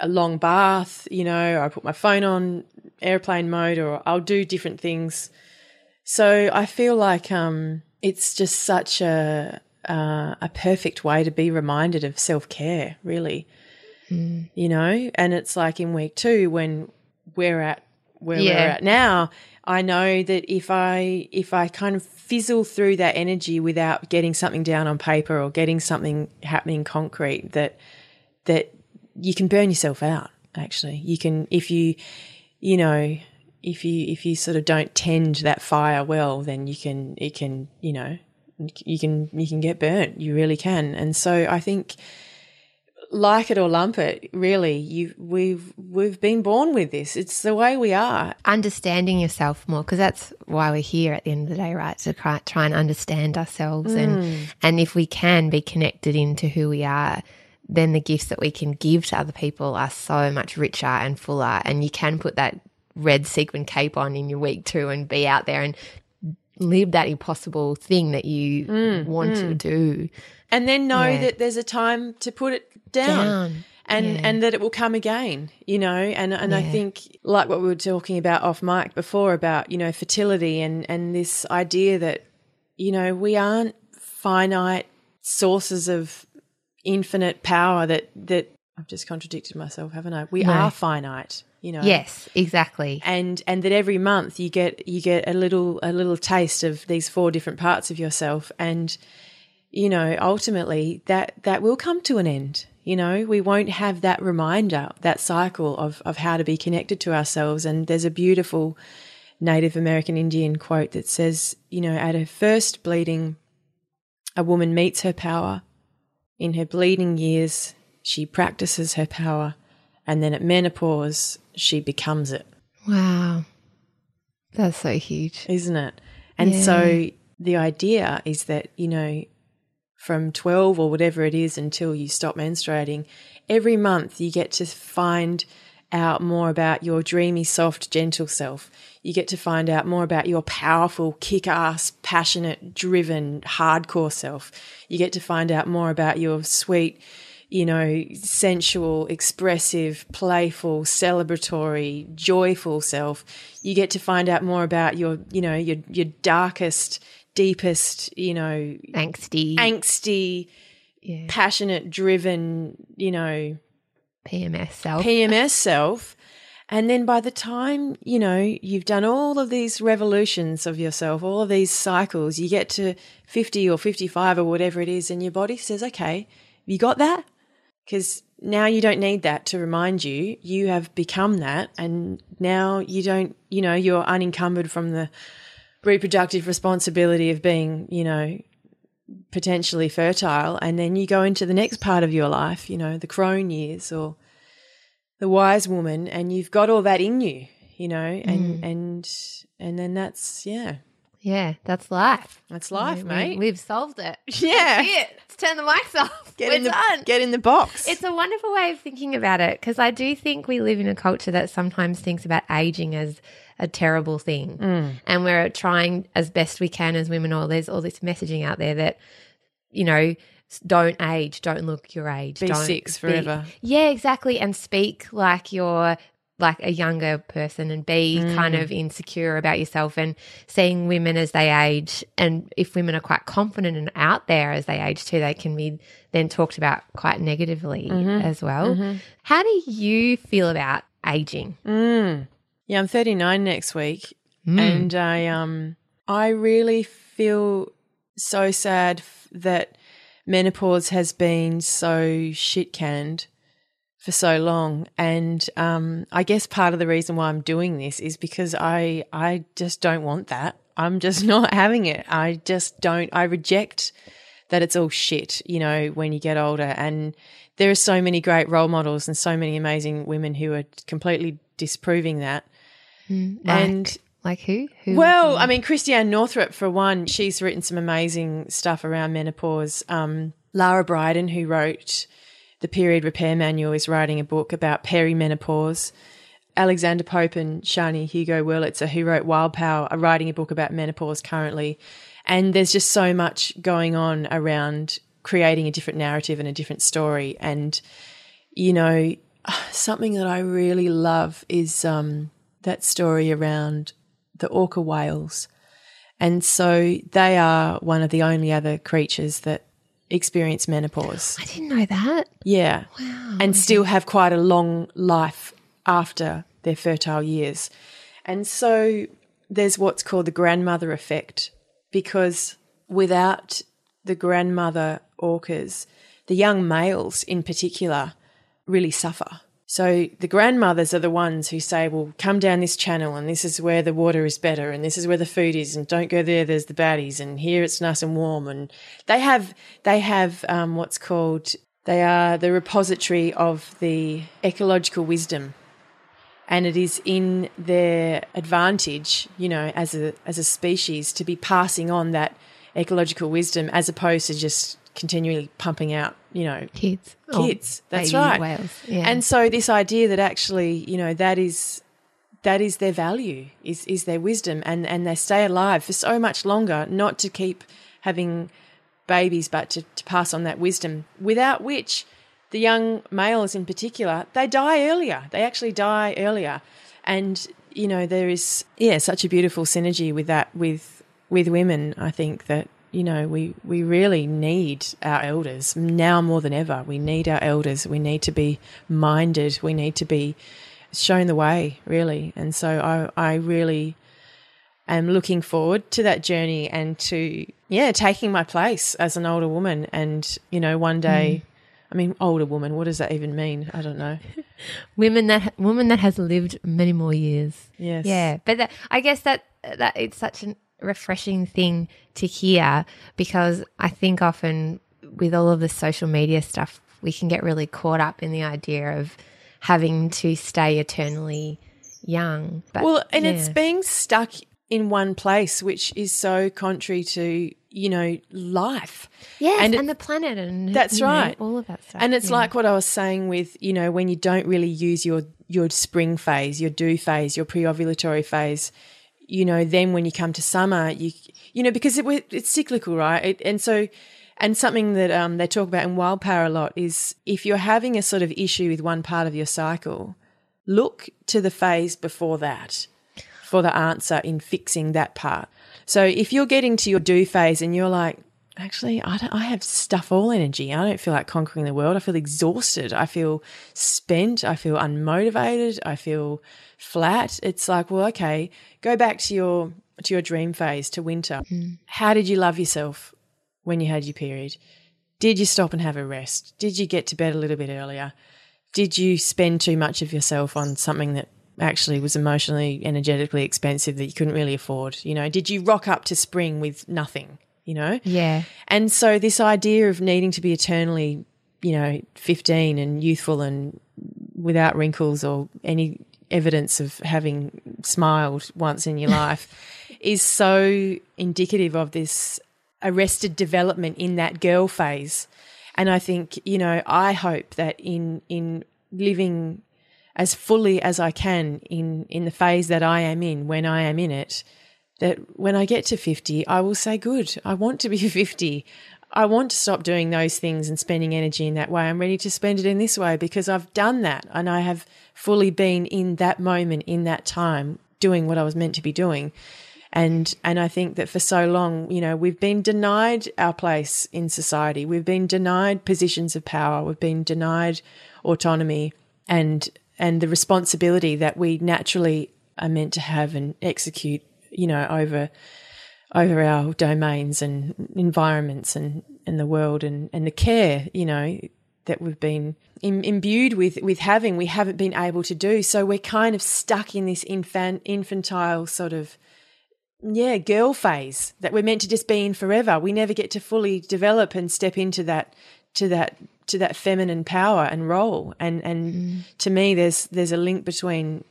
a long bath, you know, I put my phone on airplane mode or I'll do different things. So I feel like um, it's just such a uh, a perfect way to be reminded of self care, really. You know, and it's like in week two when we're at where we're at now. I know that if I if I kind of fizzle through that energy without getting something down on paper or getting something happening concrete, that that you can burn yourself out actually you can if you you know if you if you sort of don't tend that fire well then you can it can you know you can you can get burnt you really can and so i think like it or lump it really you we've we've been born with this. It's the way we are. Understanding yourself more because that's why we're here at the end of the day right? To try, try and understand ourselves Mm. and and if we can be connected into who we are then the gifts that we can give to other people are so much richer and fuller. And you can put that red sequin cape on in your week two and be out there and live that impossible thing that you Mm, want to do. And then know Yeah. that there's a time to put it down, Down, and yeah. and that it will come again you know? And and i think like what we were talking about off mic before about you know fertility and and this idea that you know we aren't finite sources of infinite power that that i've just contradicted myself haven't i? We No. are finite you know? Yes exactly. And and that every month you get you get a little a little taste of these four different parts of yourself. And you know ultimately that that will come to an end you know? We won't have that reminder that cycle of of how to be connected to ourselves. And there's a beautiful native american indian quote that says you know at her first bleeding a woman meets her power. In her bleeding years she practices her power and then at menopause she becomes it wow that's so huge isn't it? And so the idea is that, you know, from 12 or whatever it is until you stop menstruating, every month you get to find out more about your dreamy, soft, gentle self. You get to find out more about your powerful, kick ass, passionate, driven, hardcore self. You get to find out more about your sweet, you know, sensual, expressive, playful, celebratory, joyful self, you get to find out more about your, you know, your your darkest, deepest, you know, Angsty. angsty, yeah. passionate, driven, you know, PMS self. PMS self. And then by the time, you know, you've done all of these revolutions of yourself, all of these cycles, you get to 50 or 55 or whatever it is, and your body says, okay, you got that? Because now you don't need that to remind you. You have become that. And now you don't, you know, you're unencumbered from the reproductive responsibility of being, you know, potentially fertile. And then you go into the next part of your life, you know, the crone years or the wise woman, and you've got all that in you, you know, and, mm. and, and then that's, yeah, yeah, that's life. that's life, We- mate. We've solved it. (laughs) yeah. It. Let's turn the mics off. Get We're in the done. get in the box. It's a wonderful way of thinking about it because I do think we live in a culture that sometimes thinks about aging as a terrible thing. Mm. And we're trying as best we can as women, or there's all this messaging out there that, you know, don't age, don't look your age. Be don't six forever. Yeah, exactly. And speak like you're like a younger person and be Mm. kind of insecure about yourself and seeing women as they age. And if women are quite confident and out there as they age too, they can be then talked about quite negatively Mm-hmm. as well. How do you feel about aging? Mm. Yeah, I'm 39 next week, and I um I really feel so sad f- that menopause has been so shit canned for so long, and um I guess part of the reason why I'm doing this is because I I just don't want that. I'm just (laughs) not having it. I just don't. I reject that it's all shit, you know, when you get older. And there are so many great role models and so many amazing women who are completely disproving that. Like, And like who? Who? well, I mean, Christiane Northrup, for one, she's written some amazing stuff around menopause. Um, Lara Briden, who wrote the Period Repair Manual, is writing a book about perimenopause. Alexandra Pope and Sjanie Hugo Wurlitzer, who wrote Wild Power, are writing a book about menopause currently. And there's just so much going on around creating a different narrative and a different story. And, you know, (sighs) something that I really love is um, that story around the orca whales. And so they are one of the only other creatures that experience menopause. I didn't know that. Yeah. Wow. And still have quite a long life after their fertile years. And so there's what's called the grandmother effect because without the grandmother orcas, the young males in particular really suffer. So the grandmothers are the ones who say, well, come down this channel and this is where the water is better and this is where the food is and don't go there, there's the baddies and here it's nice and warm. And they have, they have um, what's called, they are the repository of the ecological wisdom and it is in their advantage, you know, as a as a species to be passing on that ecological wisdom as opposed to just continually pumping out, you know, Kids. Oh, kids. That's baby right. Whales. Yeah. And so this idea that actually, you know, that is that is their value, is is their wisdom and and they stay alive for so much longer, not to keep having babies, but to, to pass on that wisdom, without which the young males in particular, they die earlier. They actually die earlier. And, you know, there is yeah, such a beautiful synergy with that with with women, I think that you know, we, we really need our elders now more than ever. We need our elders. We need to be minded. We need to be shown the way, really. And so I, I really am looking forward to that journey and to, yeah, taking my place as an older woman. And, you know, one hmm. day, I mean, older woman, what does that even mean? I don't know. (laughs) women that woman that has lived many more years. Yes. Yeah, but that, I guess that that it's such a refreshing thing to hear because I think often with all of the social media stuff, we can get really caught up in the idea of having to stay eternally young. But Well, and it's being stuck in one place, which is so contrary to, you know, life. yes, and and, it- the planet and That's you know, right. all of that stuff. And it's yeah. like what I was saying with, you know, when you don't really use your your spring phase, your do phase, your pre-ovulatory phase, you know, then when you come to summer, you you know, because it, it's cyclical, right? It, and so And something that um, they talk about in Wild Power a lot is if you're having a sort of issue with one part of your cycle, look to the phase before that for the answer in fixing that part. So if you're getting to your do phase and you're like, actually, I, I have stuff all energy. I don't feel like conquering the world. I feel exhausted. I feel spent. I feel unmotivated. I feel flat. It's like, well, okay, go back to your to your dream phase to winter. Hmm. How did you love yourself when you had your period? Did you stop and have a rest? Did you get to bed a little bit earlier? Did you spend too much of yourself on something that actually was emotionally, energetically expensive that you couldn't really afford? You know, did you rock up to spring with nothing? You know? Yeah. And so this idea of needing to be eternally, you know, 15 and youthful and without wrinkles or any evidence of having smiled once in your (laughs) life is so indicative of this arrested development in that girl phase. And I think, you know, I hope that in in living as fully as I can in in the phase that I am in when I am in it, that when I get to 50, I will say, good, I want to be (laughs) 50. I want to stop doing those things and spending energy in that way. I'm ready to spend it in this way because I've done that and I have fully been in that moment, in that time, doing what I was meant to be doing. And and I think that for so long, you know, we've been denied our place in society. We've been denied positions of power. We've been denied autonomy and and the responsibility that we naturally are meant to have and execute, you know, over over our domains and environments and, and the world and, and the care, you know, that we've been Im- imbued with with having, we haven't been able to do. So we're kind of stuck in this infant infantile sort of yeah, girl phase that we're meant to just be in forever. We never get to fully develop and step into that to that to that feminine power and role. And and mm. to me there's there's a link between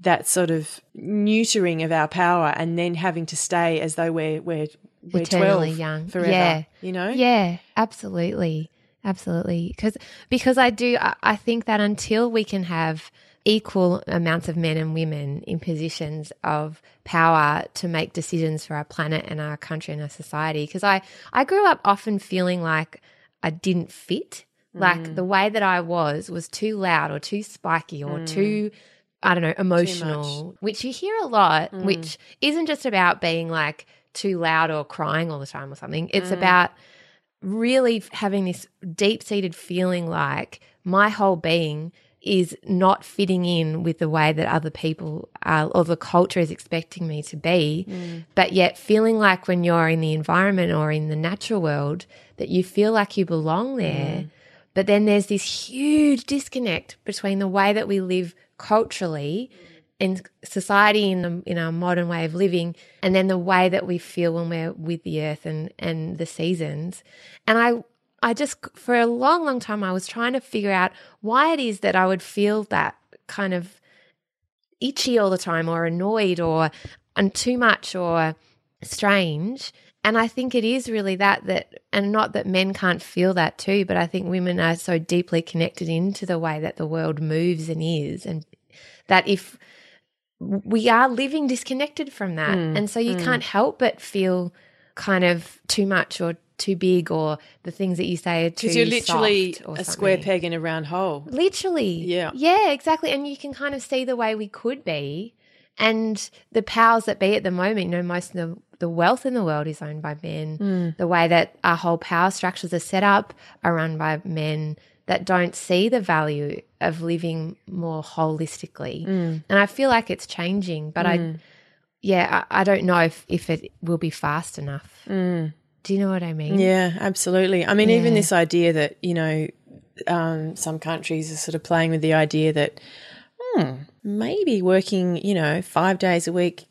that sort of neutering of our power and then having to stay as though we're we're we're Eternally 12 young. forever. Yeah. You know? Yeah, absolutely. Absolutely. Because because I do I, I think that until we can have equal amounts of men and women in positions of power to make decisions for our planet and our country and our society because I I grew up often feeling like I didn't fit. Like mm. the way that I was was too loud or too spiky or mm. too I don't know, emotional, which you hear a lot, mm. which isn't just about being like too loud or crying all the time or something. It's mm. about really having this deep seated feeling like my whole being is not fitting in with the way that other people are, or the culture is expecting me to be, mm. but yet feeling like when you're in the environment or in the natural world that you feel like you belong there. But then there's this huge disconnect between the way that we live culturally in society in the, in our modern way of living and then the way that we feel when we're with the earth and and the seasons. And i i just for a long long time i was trying to figure out why it is that i would feel that kind of itchy all the time or annoyed or and too much or strange and i think it is really that that and not that men can't feel that too but i think women are so deeply connected into the way that the world moves and is and that if we are living disconnected from that mm, and so you mm. can't help but feel kind of too much or too big or the things that you say are too Because you're literally soft or a square peg in a round hole. Literally. Yeah. Yeah, exactly. And you can kind of see the way we could be. And the powers that be at the moment, you know, most of the, the wealth in the world is owned by men. Mm. The way that our whole power structures are set up are run by men that don't see the value of living more holistically. Mm. And I feel like it's changing, but I, yeah, I, I don't know if, if it will be fast enough. Do you know what I mean? Mm. Yeah, absolutely. I mean, even this idea that, you know, um, some countries are sort of playing with the idea that, hmm, maybe working, you know, five days a week,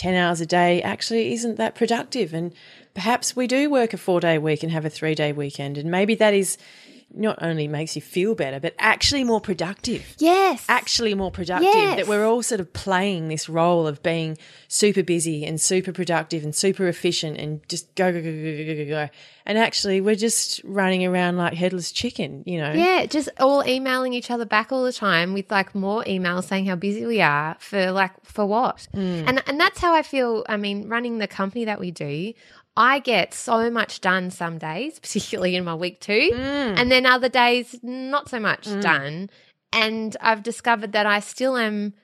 10 hours a day actually isn't that productive. And perhaps we do work a four day week and have a three day weekend. And maybe that is not only makes you feel better, but actually more productive Yes. actually more productive. Yes. That we're all sort of playing this role of being super busy and super productive and super efficient and just go, go, go, go, go, go, go, go. And actually, we're just running around like headless chicken, you know? Yeah, just all emailing each other back all the time with like more emails saying how busy we are for like for what? Mm. And and that's how I feel. I mean, running the company that we do, I get so much done some days, (laughs) particularly in my week two, Mm. and then other days not so much done. And I've discovered that I still am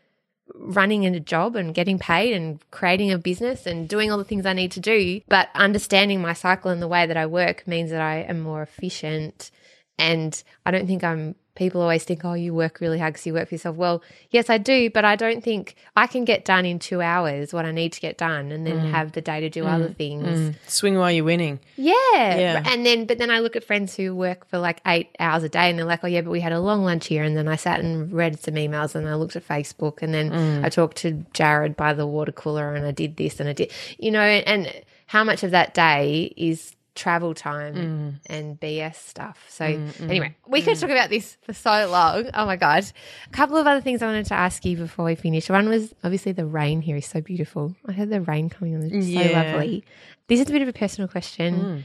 running in a job and getting paid and creating a business and doing all the things I need to do. But understanding my cycle and the way that I work means that I am more efficient. And I don't think I'm, people always think, oh, you work really hard because you work for yourself. Well, yes, I do, but I don't think I can get done in two hours what I need to get done and then mm. have the day to do mm. other things. Mm. Swing while you're winning. Yeah. Yeah. And then, but then I look at friends who work for like eight hours a day and they're like, oh, yeah, but we had a long lunch here. And then I sat and read some emails and I looked at Facebook and then I talked to Jared by the water cooler and I did this and I did, you know, and how much of that day is travel time mm. and BS stuff. So, mm, mm, anyway, we could talk about this for so long. Oh my God. A couple of other things I wanted to ask you before we finish. One was obviously the rain here is so beautiful. I heard the rain coming on. It's so lovely. This is a bit of a personal question.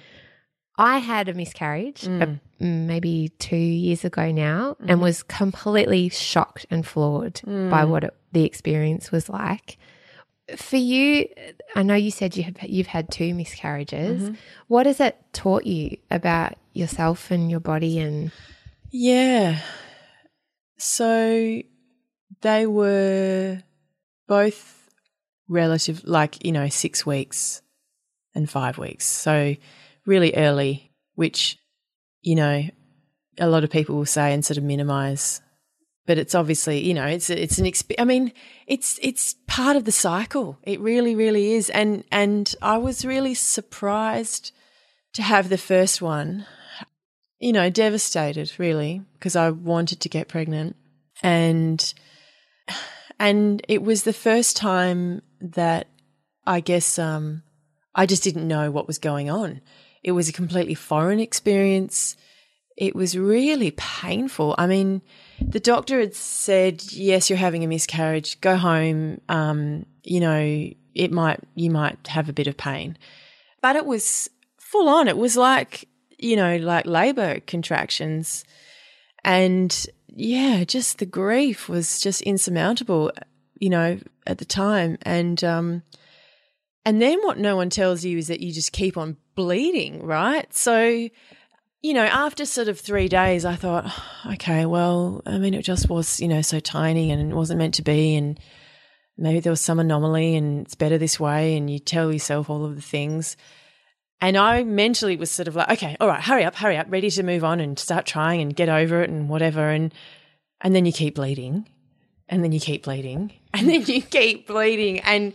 I had a miscarriage uh, maybe two years ago now and was completely shocked and floored by what it, the experience was like. For you, I know you said you have, you've had two miscarriages. Mm-hmm. What has it taught you about yourself and your body? And Yeah. So they were both relative, like, you know, six weeks and five weeks. So really early, which, you know, a lot of people will say and sort of minimize. But it's obviously, you know, it's it's an exp- I mean, it's it's part of the cycle. It really, really is. And and I was really surprised to have the first one you know, devastated really because I wanted to get pregnant and and it was the first time that I guess um I just didn't know what was going on. It was a completely foreign experience. It was really painful. I mean, the doctor had said, "Yes, you're having a miscarriage. Go home. Um, you know, it might you might have a bit of pain." But it was full on. It was like, you know, like labor contractions. And yeah, just the grief was just insurmountable, you know, at the time. And um and then what no one tells you is that you just keep on bleeding, right? So you know, after sort of three days, I thought, "Oh, (sighs) okay, well, I mean, it just was, you know, so tiny and it wasn't meant to be. And maybe there was some anomaly and it's better this way. And you tell yourself all of the things. And I mentally was sort of like, okay, all right, hurry up, hurry up, ready to move on and start trying and get over it and whatever. And and then you keep bleeding, and then you keep bleeding, (laughs) and then you keep bleeding, and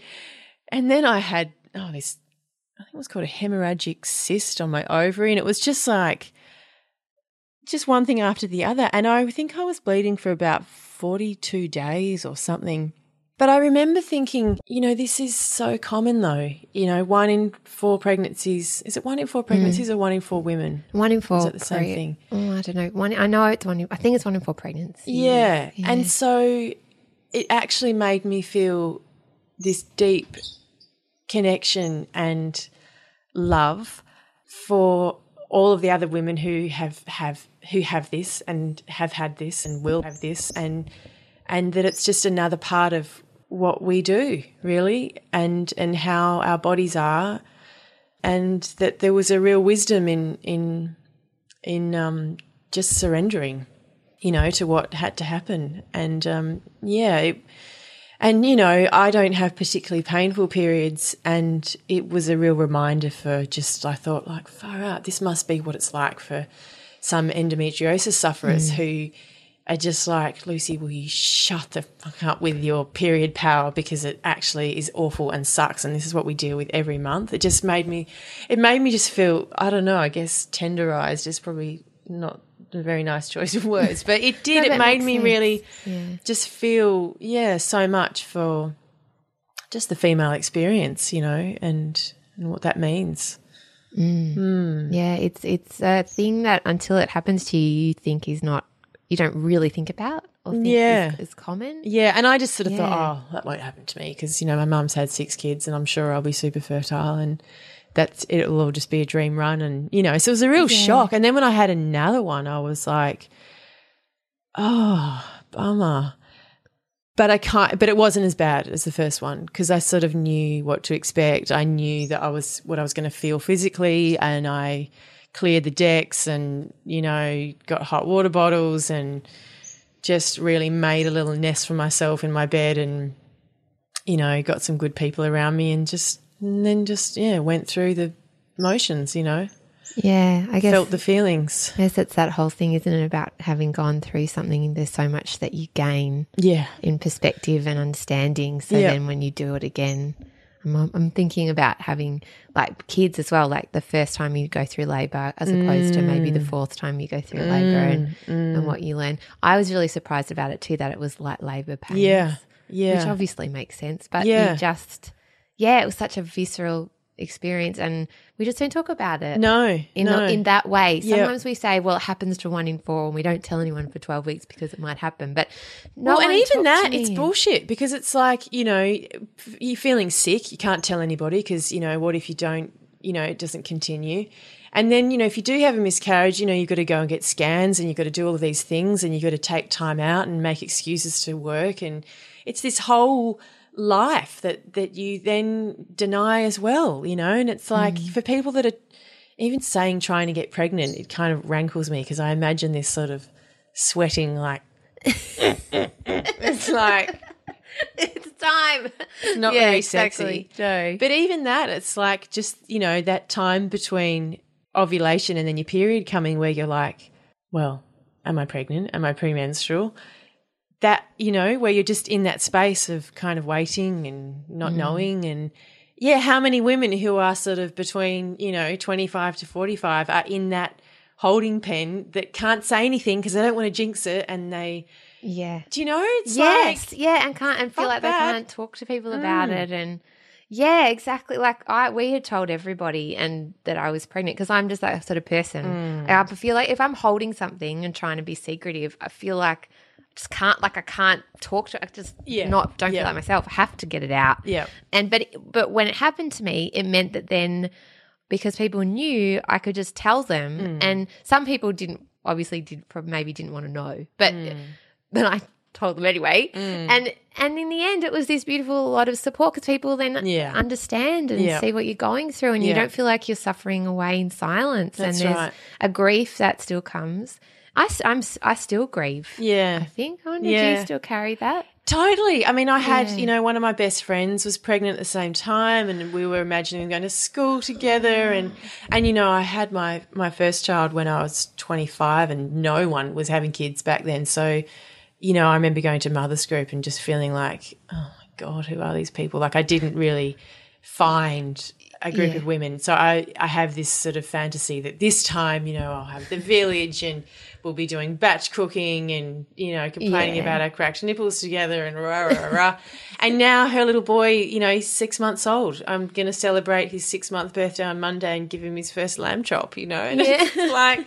and then I had oh this, I think it was called a hemorrhagic cyst on my ovary, and it was just like just one thing after the other, and I think I was bleeding for about forty two days or something. But I remember thinking, you know, this is so common though. You know, one in four pregnancies. Is it one in four hmm. pregnancies or one in four women? one in four. Is it the same pre- thing? Oh, I don't know. One. I know it's one. In, I think it's one in four pregnancies. Yeah. And so it actually made me feel this deep connection and love for all of the other women who have have who have this and have had this and will have this and and that it's just another part of what we do really and and how our bodies are and that there was a real wisdom in in in um, just surrendering you know, to what had to happen. And um, yeah, it, and you know, I don't have particularly painful periods, and it was a real reminder for just I thought like far out, this must be what it's like for some endometriosis sufferers hmm. who are just like Lucy, will you shut the fuck up with your period power because it actually is awful and sucks, and this is what we deal with every month. It just made me, it made me just feel I don't know, I guess tenderized is probably not a very nice choice of words, but it (laughs) did. No, it made me sense. really Yeah. just feel, yeah, so much for just the female experience, you know, and, and what that means. Mm. Hmm. Yeah, it's it's a thing that until it happens to you, you think is not, you don't really think about or think Yeah. is, is common. Yeah, and I just sort of Yeah. thought, oh, that won't happen to me because you know my mum's had six kids, and I'm sure I'll be super fertile, and that's it'll all just be a dream run, and you know, so it was a real shock. And then when I had another one, I was like, oh, bummer. But I can't. But it wasn't as bad as the first one because I sort of knew what to expect. I knew that I was what I was going to feel physically, and I cleared the decks, and you know, got hot water bottles, and just really made a little nest for myself in my bed, and you know, got some good people around me, and just and then just yeah, went through the motions. You know, Yeah, I guess. felt the feelings. I guess it's that whole thing, isn't it? About having gone through something, there's so much that you gain Yeah, in perspective and understanding. So Yeah. then when you do it again, I'm, I'm thinking about having like kids as well, like the first time you go through labour as opposed to maybe Mm. the fourth time you go through labour and, and what you learn. I was really surprised about it too, that it was like labour pains. yeah, yeah. Which obviously makes sense. But Yeah. you just, yeah, it was such a visceral experience and we just don't talk about it no, in, no. in that way. Sometimes we say, well, it happens to one in four, and we don't tell anyone for 12 weeks because it might happen. But no well, and even that, it's bullshit because it's like, you know, you're feeling sick, you can't tell anybody because, you know, what if you don't, you know, it doesn't continue. And then, you know, if you do have a miscarriage, you know, you've got to go and get scans and you've got to do all of these things and you've got to take time out and make excuses to work. And it's this whole life that, that you then deny as well, you know, and it's like mm. for people that are even saying trying to get pregnant, it kind of rankles me because I imagine this sort of sweating like (laughs) it's like (laughs) it's time. not Yeah, very exactly. sexy. No. But even that, it's like just, you know, that time between ovulation and then your period coming where you're like, well, am I pregnant? Am I premenstrual? That, you know, where you're just in that space of kind of waiting and not mm. knowing. And yeah, how many women who are sort of between, you know, 25 to 45 are in that holding pen that can't say anything because they don't want to jinx it and they, Yeah. do you know? It's Yes. like, yeah. And can't and feel like that. they can't talk to people mm. about it. And yeah, exactly. Like I, we had told everybody and that I was pregnant because I'm just that sort of person. Mm. I feel like if I'm holding something and trying to be secretive, I feel like just can't. Like I can't talk to. I just Yeah. not don't Yeah. feel like myself. I have to get it out. Yeah. And but but when it happened to me, it meant that then because people knew, I could just tell them, Mm. and some people didn't obviously did probably maybe didn't want to know, but (laughs) but I told them anyway, Mm. and and in the end, it was this beautiful lot of support because people then Yeah. understand and Yeah. see what you're going through, and you don't feel like you're suffering away in silence, That's and there's right. a grief that still comes. I, I'm, I still grieve. Yeah. I think. I wonder, do you still carry that? Totally. I mean, I had, Yeah. you know, one of my best friends was pregnant at the same time and we were imagining going to school together mm. and and you know, I had my my first child when I was 25 and no one was having kids back then. So, you know, I remember going to mother's group and just feeling like, oh my god, who are these people? Like I didn't really find a group Yeah. of women. So I, I have this sort of fantasy that this time, you know, I'll have the village and we'll be doing batch cooking and, you know, complaining Yeah. about our cracked nipples together and rah, rah, rah. (laughs) and now her little boy, you know, he's six months old. I'm going to celebrate his six month birthday on Monday and give him his first lamb chop, you know. (laughs) And it's like,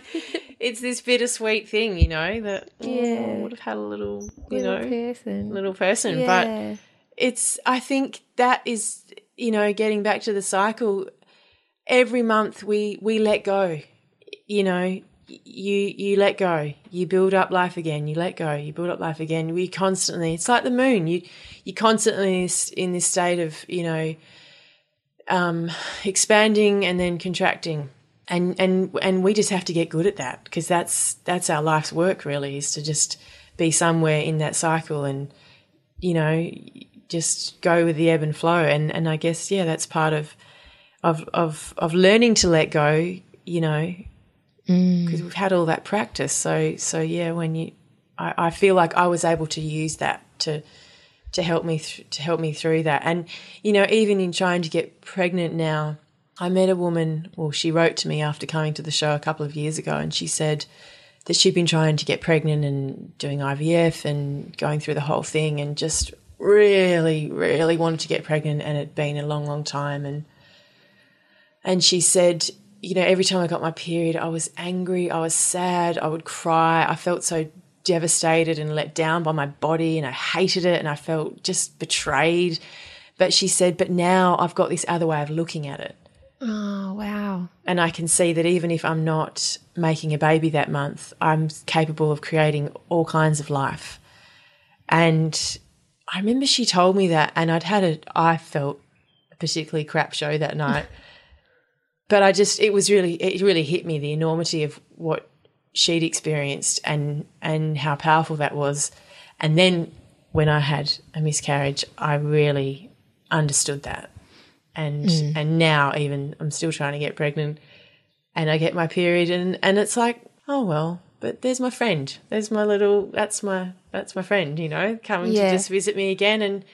it's this bittersweet thing, you know, that yeah. Yeah. would have had a little, you Little know, person. little person. But it's i think that is you know getting back to the cycle every month we we let go you know you you let go. You build up life again. You let go. You build up life again. We constantly it's like the moon. You you constantly in this, state of you know um expanding and then contracting. And and and we just have to get good at that because that's that's our life's work really is to just be somewhere in that cycle and you know just go with the ebb and flow. And and I guess yeah that's part of of of of learning to let go you know because mm. we've had all that practice. So so yeah when you I, I feel like I was able to use that to to help me th- to help me through that. And you know even in trying to get pregnant now I met a woman well she wrote to me after coming to the show a couple of years ago and she said that she'd been trying to get pregnant and doing IVF and going through the whole thing and just really, really wanted to get pregnant and it'd been a long, long time. And and she said, you know, every time I got my period, I was angry, I was sad, I would cry. I felt so devastated and let down by my body and I hated it and I felt just betrayed. But she said, but now I've got this other way of looking at it. Oh, wow. And I can see that even if I'm not making a baby that month, I'm capable of creating all kinds of life. And I remember she told me that, and I'd had a, I felt a particularly crap show that night. (laughs) but I just, it was really, it really hit me the enormity of what she'd experienced and and how powerful that was. And then when I had a miscarriage, I really understood that. And mm. and now even I'm still trying to get pregnant and I get my period and and it's like, oh well, but there's my friend. There's my little that's my that's my friend, you know, coming Yeah. to just visit me again and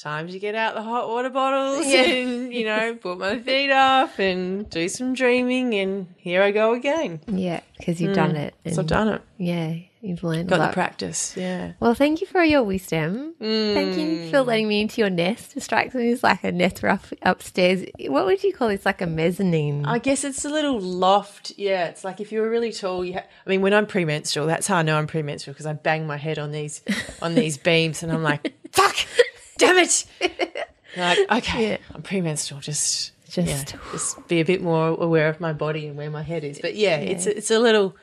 time to get out the hot water bottles and, you know, put my feet up and do some dreaming and here I go again. Yeah, because you've done it. So I've done it. Yeah, you've learned Got the practice, yeah. Well, thank you for your wisdom. Thank you Mm. for letting me into your nest. It strikes me as like a nest rough upstairs. What would you call this? Like a mezzanine? I guess it's a little loft. Yeah, it's like if you were really tall. You ha- I mean, when I'm premenstrual, that's how I know I'm premenstrual because I bang my head on these on these (laughs) beams, and I'm like, "Fuck, damn it!" like, (laughs) okay, I'm premenstrual. Just, Just- just, (laughs) just be a bit more aware of my body and where my head is. But yeah, it's a, it's a little,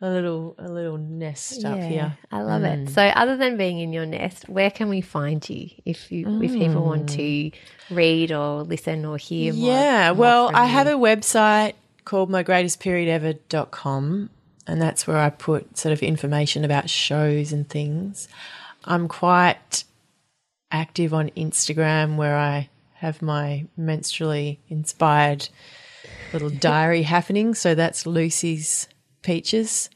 a little, a little nest up Yeah, here. I love it. Mm. So, other than being in your nest, where can we find you if you if people mm. want to read or listen or hear more? Yeah, more well, I you? have a website called mygreatestperiodever.com, and that's where I put sort of information about shows and things. I'm quite active on Instagram where I have my menstrually inspired little (laughs) diary happening. So that's Lucy's Peaches.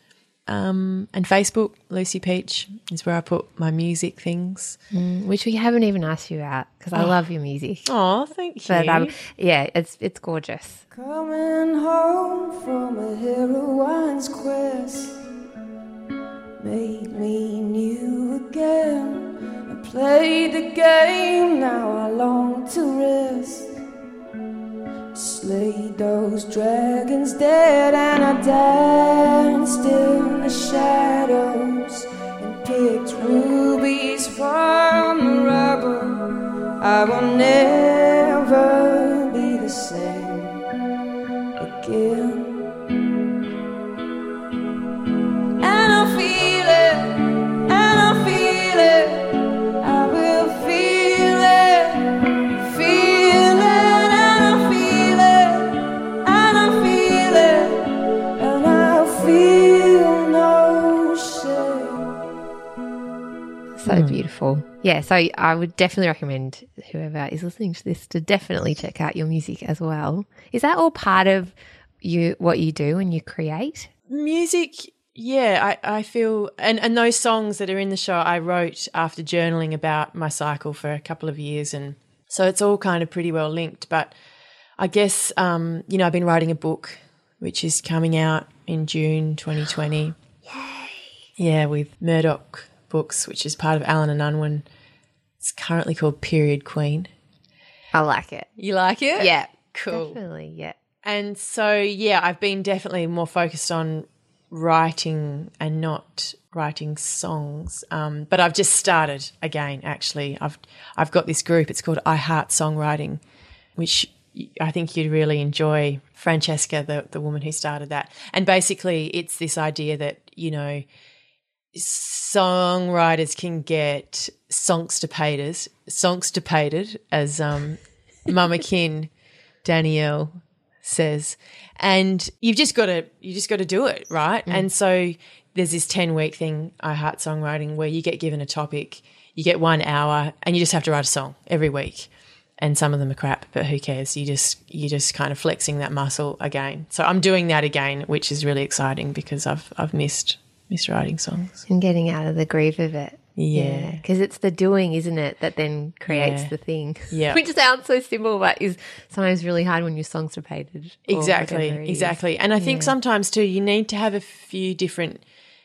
Um, and Facebook, Lucy Peach, is where I put my music things. which we haven't even asked you about because I love your music. Oh, thank you. But um, yeah, it's it's gorgeous. Coming home from a heroine's quest made me new again. Played the game, now I long to rest. Slay those dragons dead, and I danced in the shadows and picked rubies from the rubble. I will never be the same again. Yeah, so I would definitely recommend whoever is listening to this to definitely check out your music as well. Is that all part of you what you do when you create? music yeah I, I feel and, and those songs that are in the show i wrote after journaling about my cycle for a couple of years and so it's all kind of pretty well linked but i guess um, you know i've been writing a book which is coming out in june (gasps) 2020 yeah with murdoch books which is part of Allen and Unwin it's currently called period queen I like it. you like it Yeah. cool Definitely, yeah. and so, yeah, I've been definitely more focused on writing and not writing songs. Um, but I've just started again. Actually, I've I've got this group. It's called I Heart Songwriting, which I think you'd really enjoy. Francesca, the the woman who started that, and basically, it's this idea that you know songwriters can get songstipated, songstipated, as um, (laughs) Mama Kin Danielle says, and you've just got to you just got to do it right. And so there's this ten week thing, I Heart Songwriting, where you get given a topic, you get one hour, and you just have to write a song every week. And some of them are crap, but who cares? You just you just kind of flexing that muscle again. So I'm doing that again, which is really exciting because I've I've missed missed writing songs. And getting out of the groove of it. Yeah. Because it's the doing, isn't it, that then creates Yeah. the thing. Yeah. (laughs) Which sounds so simple, but is sometimes really hard when your songs are painted. Exactly, exactly. And I think sometimes too, you need to have a few different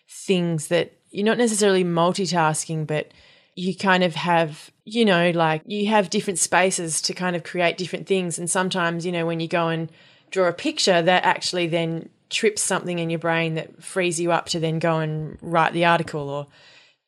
things that you're not necessarily multitasking, but you kind of have, you know, like you have different spaces to kind of create different things. And sometimes, you know, when you go and draw a picture, that actually then trips something in your brain that frees you up to then go and write the article or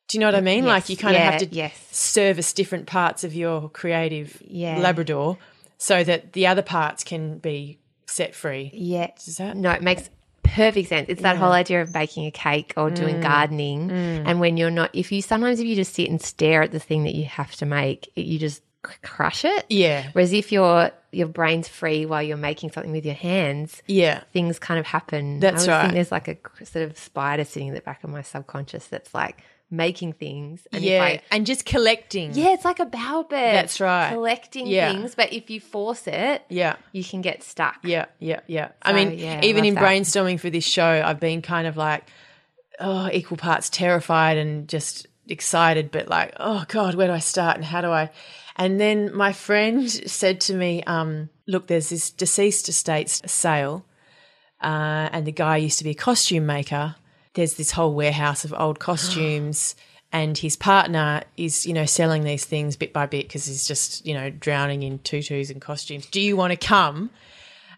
do you know what I mean? Like you kind Yeah, of have to yes. service different parts of your creative Yeah. Labrador so that the other parts can be set free. Yeah. Does that- No, it makes perfect sense. It's that whole idea of baking a cake or Mm. doing gardening. And when you're not, if you sometimes if you just sit and stare at the thing that you have to make, it, you just crush it. Yeah. Whereas if your your brain's free while you're making something with your hands, Yeah. things kind of happen. That's I right. Think there's like a sort of spider sitting in the back of my subconscious that's like making things. And yeah. If I, and just collecting. yeah, it's like a bowerbird. That's right. Collecting Yeah. things, but if you force it, Yeah. you can get stuck. Yeah, yeah, yeah. I mean, yeah, even love in that. brainstorming for this show, I've been kind of like, oh, equal parts terrified and just excited, but like, oh God, where do I start and how do I? And then my friend said to me, um, look, there's this deceased estates sale, uh, and the guy used to be a costume maker. There's this whole warehouse of old costumes. (gasps) And his partner is, you know, selling these things bit by bit because he's just, you know, drowning in tutus and costumes. Do you want to come?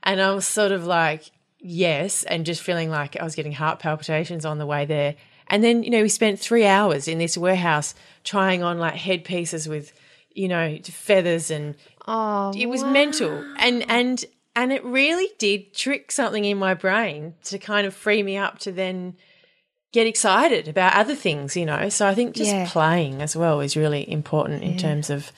And I was sort of like, yes, and just feeling like I was getting heart palpitations on the way there. And then, you know, we spent three hours in this warehouse trying on like headpieces with, you know, feathers and Oh, it was mental. And and and it really did trick something in my brain to kind of free me up to then get excited about other things, you know. So I think just Yeah. playing as well is really important in terms of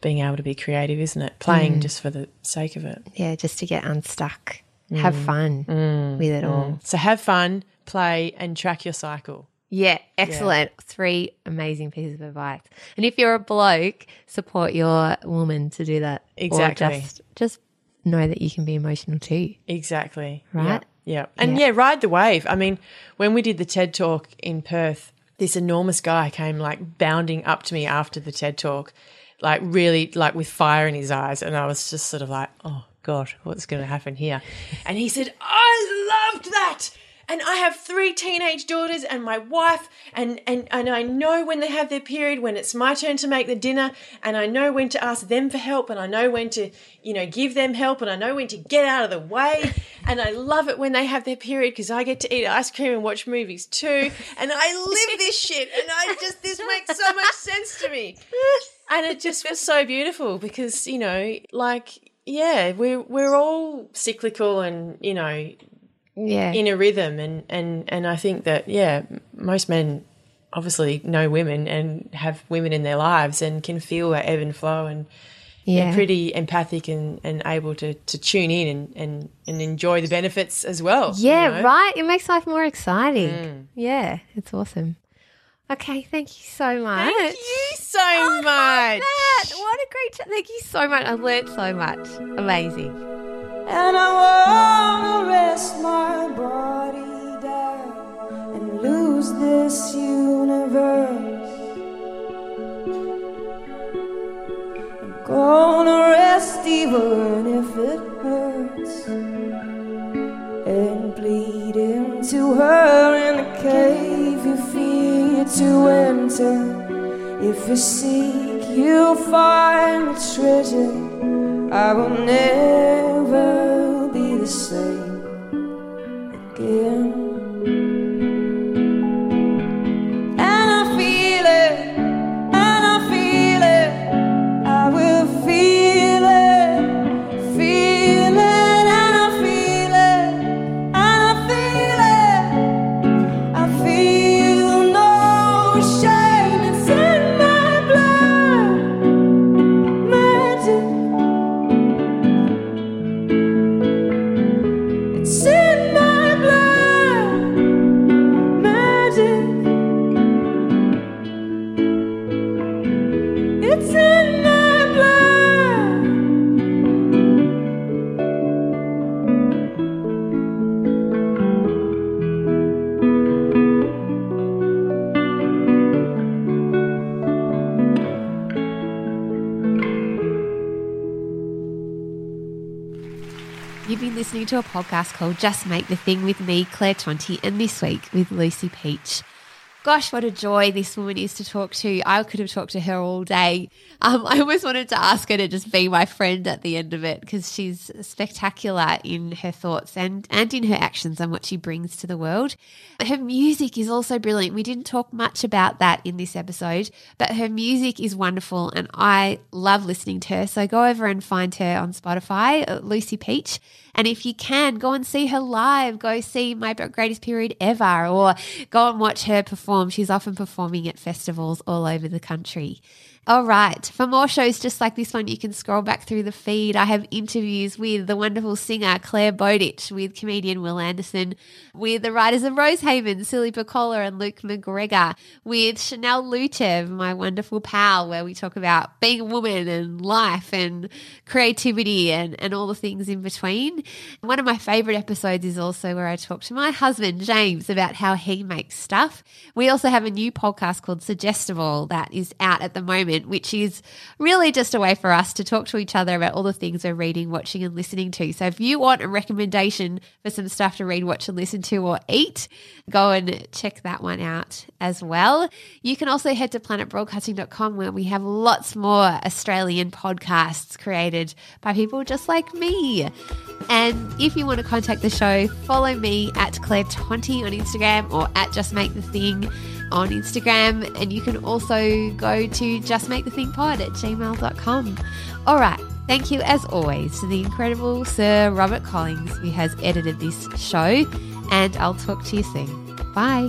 being able to be creative, isn't it? Playing Mm. just for the sake of it. yeah, just to get unstuck. Have mm. fun mm. with it mm. all. So have fun, play, and track your cycle. Yeah, excellent. Three amazing pieces of advice. And if you're a bloke, support your woman to do that. Or Exactly. just, just know that you can be emotional too. Exactly. Right? Yeah. yeah. And yeah. ride the wave. I mean, when we did the TED talk in Perth, this enormous guy came like bounding up to me after the TED talk, like really like with fire in his eyes. And I was just sort of like, oh God, what's going to happen here? And he said, I loved that. And I have three teenage daughters and my wife, and, and, and I know when they have their period, when it's my turn to make the dinner, and I know when to ask them for help, and I know when to, you know, give them help, and I know when to get out of the way. (laughs) And I love it when they have their period because I get to eat ice cream and watch movies too. And I live this (laughs) shit, and I just, this makes so much sense to me. And it just was so beautiful because, you know, like, yeah, we're, we're all cyclical and, you know, Yeah. in a rhythm and and and I think that yeah most men obviously know women and have women in their lives and can feel that ebb and flow and yeah. are pretty empathic and, and able to, to tune in and, and, and enjoy the benefits as well. you Yeah, know? right. It makes life more exciting. Mm. Yeah, it's awesome. Okay, thank you so much. Thank you so Oh, much. That. What a great chat. Thank you so much. I learned so much. Amazing. And I wanna rest my body down and lose this universe. I'm gonna rest even if it hurts. And bleed into her in a cave you fear to enter. If you seek, you'll find the treasure. I will never be the same again. To a podcast called Just Make the Thing with me, Claire Tonti, and this week with Lucy Peach. Gosh, what a joy this woman is to talk to. I could have talked to her all day. Um, I always wanted to ask her to just be my friend at the end of it because she's spectacular in her thoughts and, and in her actions and what she brings to the world. Her music is also brilliant. We didn't talk much about that in this episode, but her music is wonderful and I love listening to her. So go over and find her on Spotify, uh, Lucy Peach. And if you can, go and see her live. Go see My Greatest Period Ever or go and watch her perform. She's often performing at festivals all over the country. All right. For more shows just like this one, you can scroll back through the feed. I have interviews with the wonderful singer Clare Bowditch, with comedian Wil Anderson, with the writers of Rosehaven, Celia Pacquola and Luke McGregor, with Chanel Luchev, my wonderful pal, where we talk about being a woman and life and creativity and, and all the things in between. One of my favorite episodes is also where I talk to my husband, James, about how he makes stuff. We also have a new podcast called Suggestible that is out at the moment which is really just a way for us to talk to each other about all the things we're reading, watching, and listening to. So if you want a recommendation for some stuff to read, watch, and listen to, or eat, go and check that one out as well. You can also head to planetbroadcasting.com where we have lots more Australian podcasts created by people just like me. And if you want to contact the show, follow me at Claire Tonti on Instagram or at Just Make the Thing on Instagram. And you can also go to justmakethethingpod at gmail.com. All right. Thank you, as always, to the incredible Sir Robert Collins, who has edited this show. And I'll talk to you soon. Bye.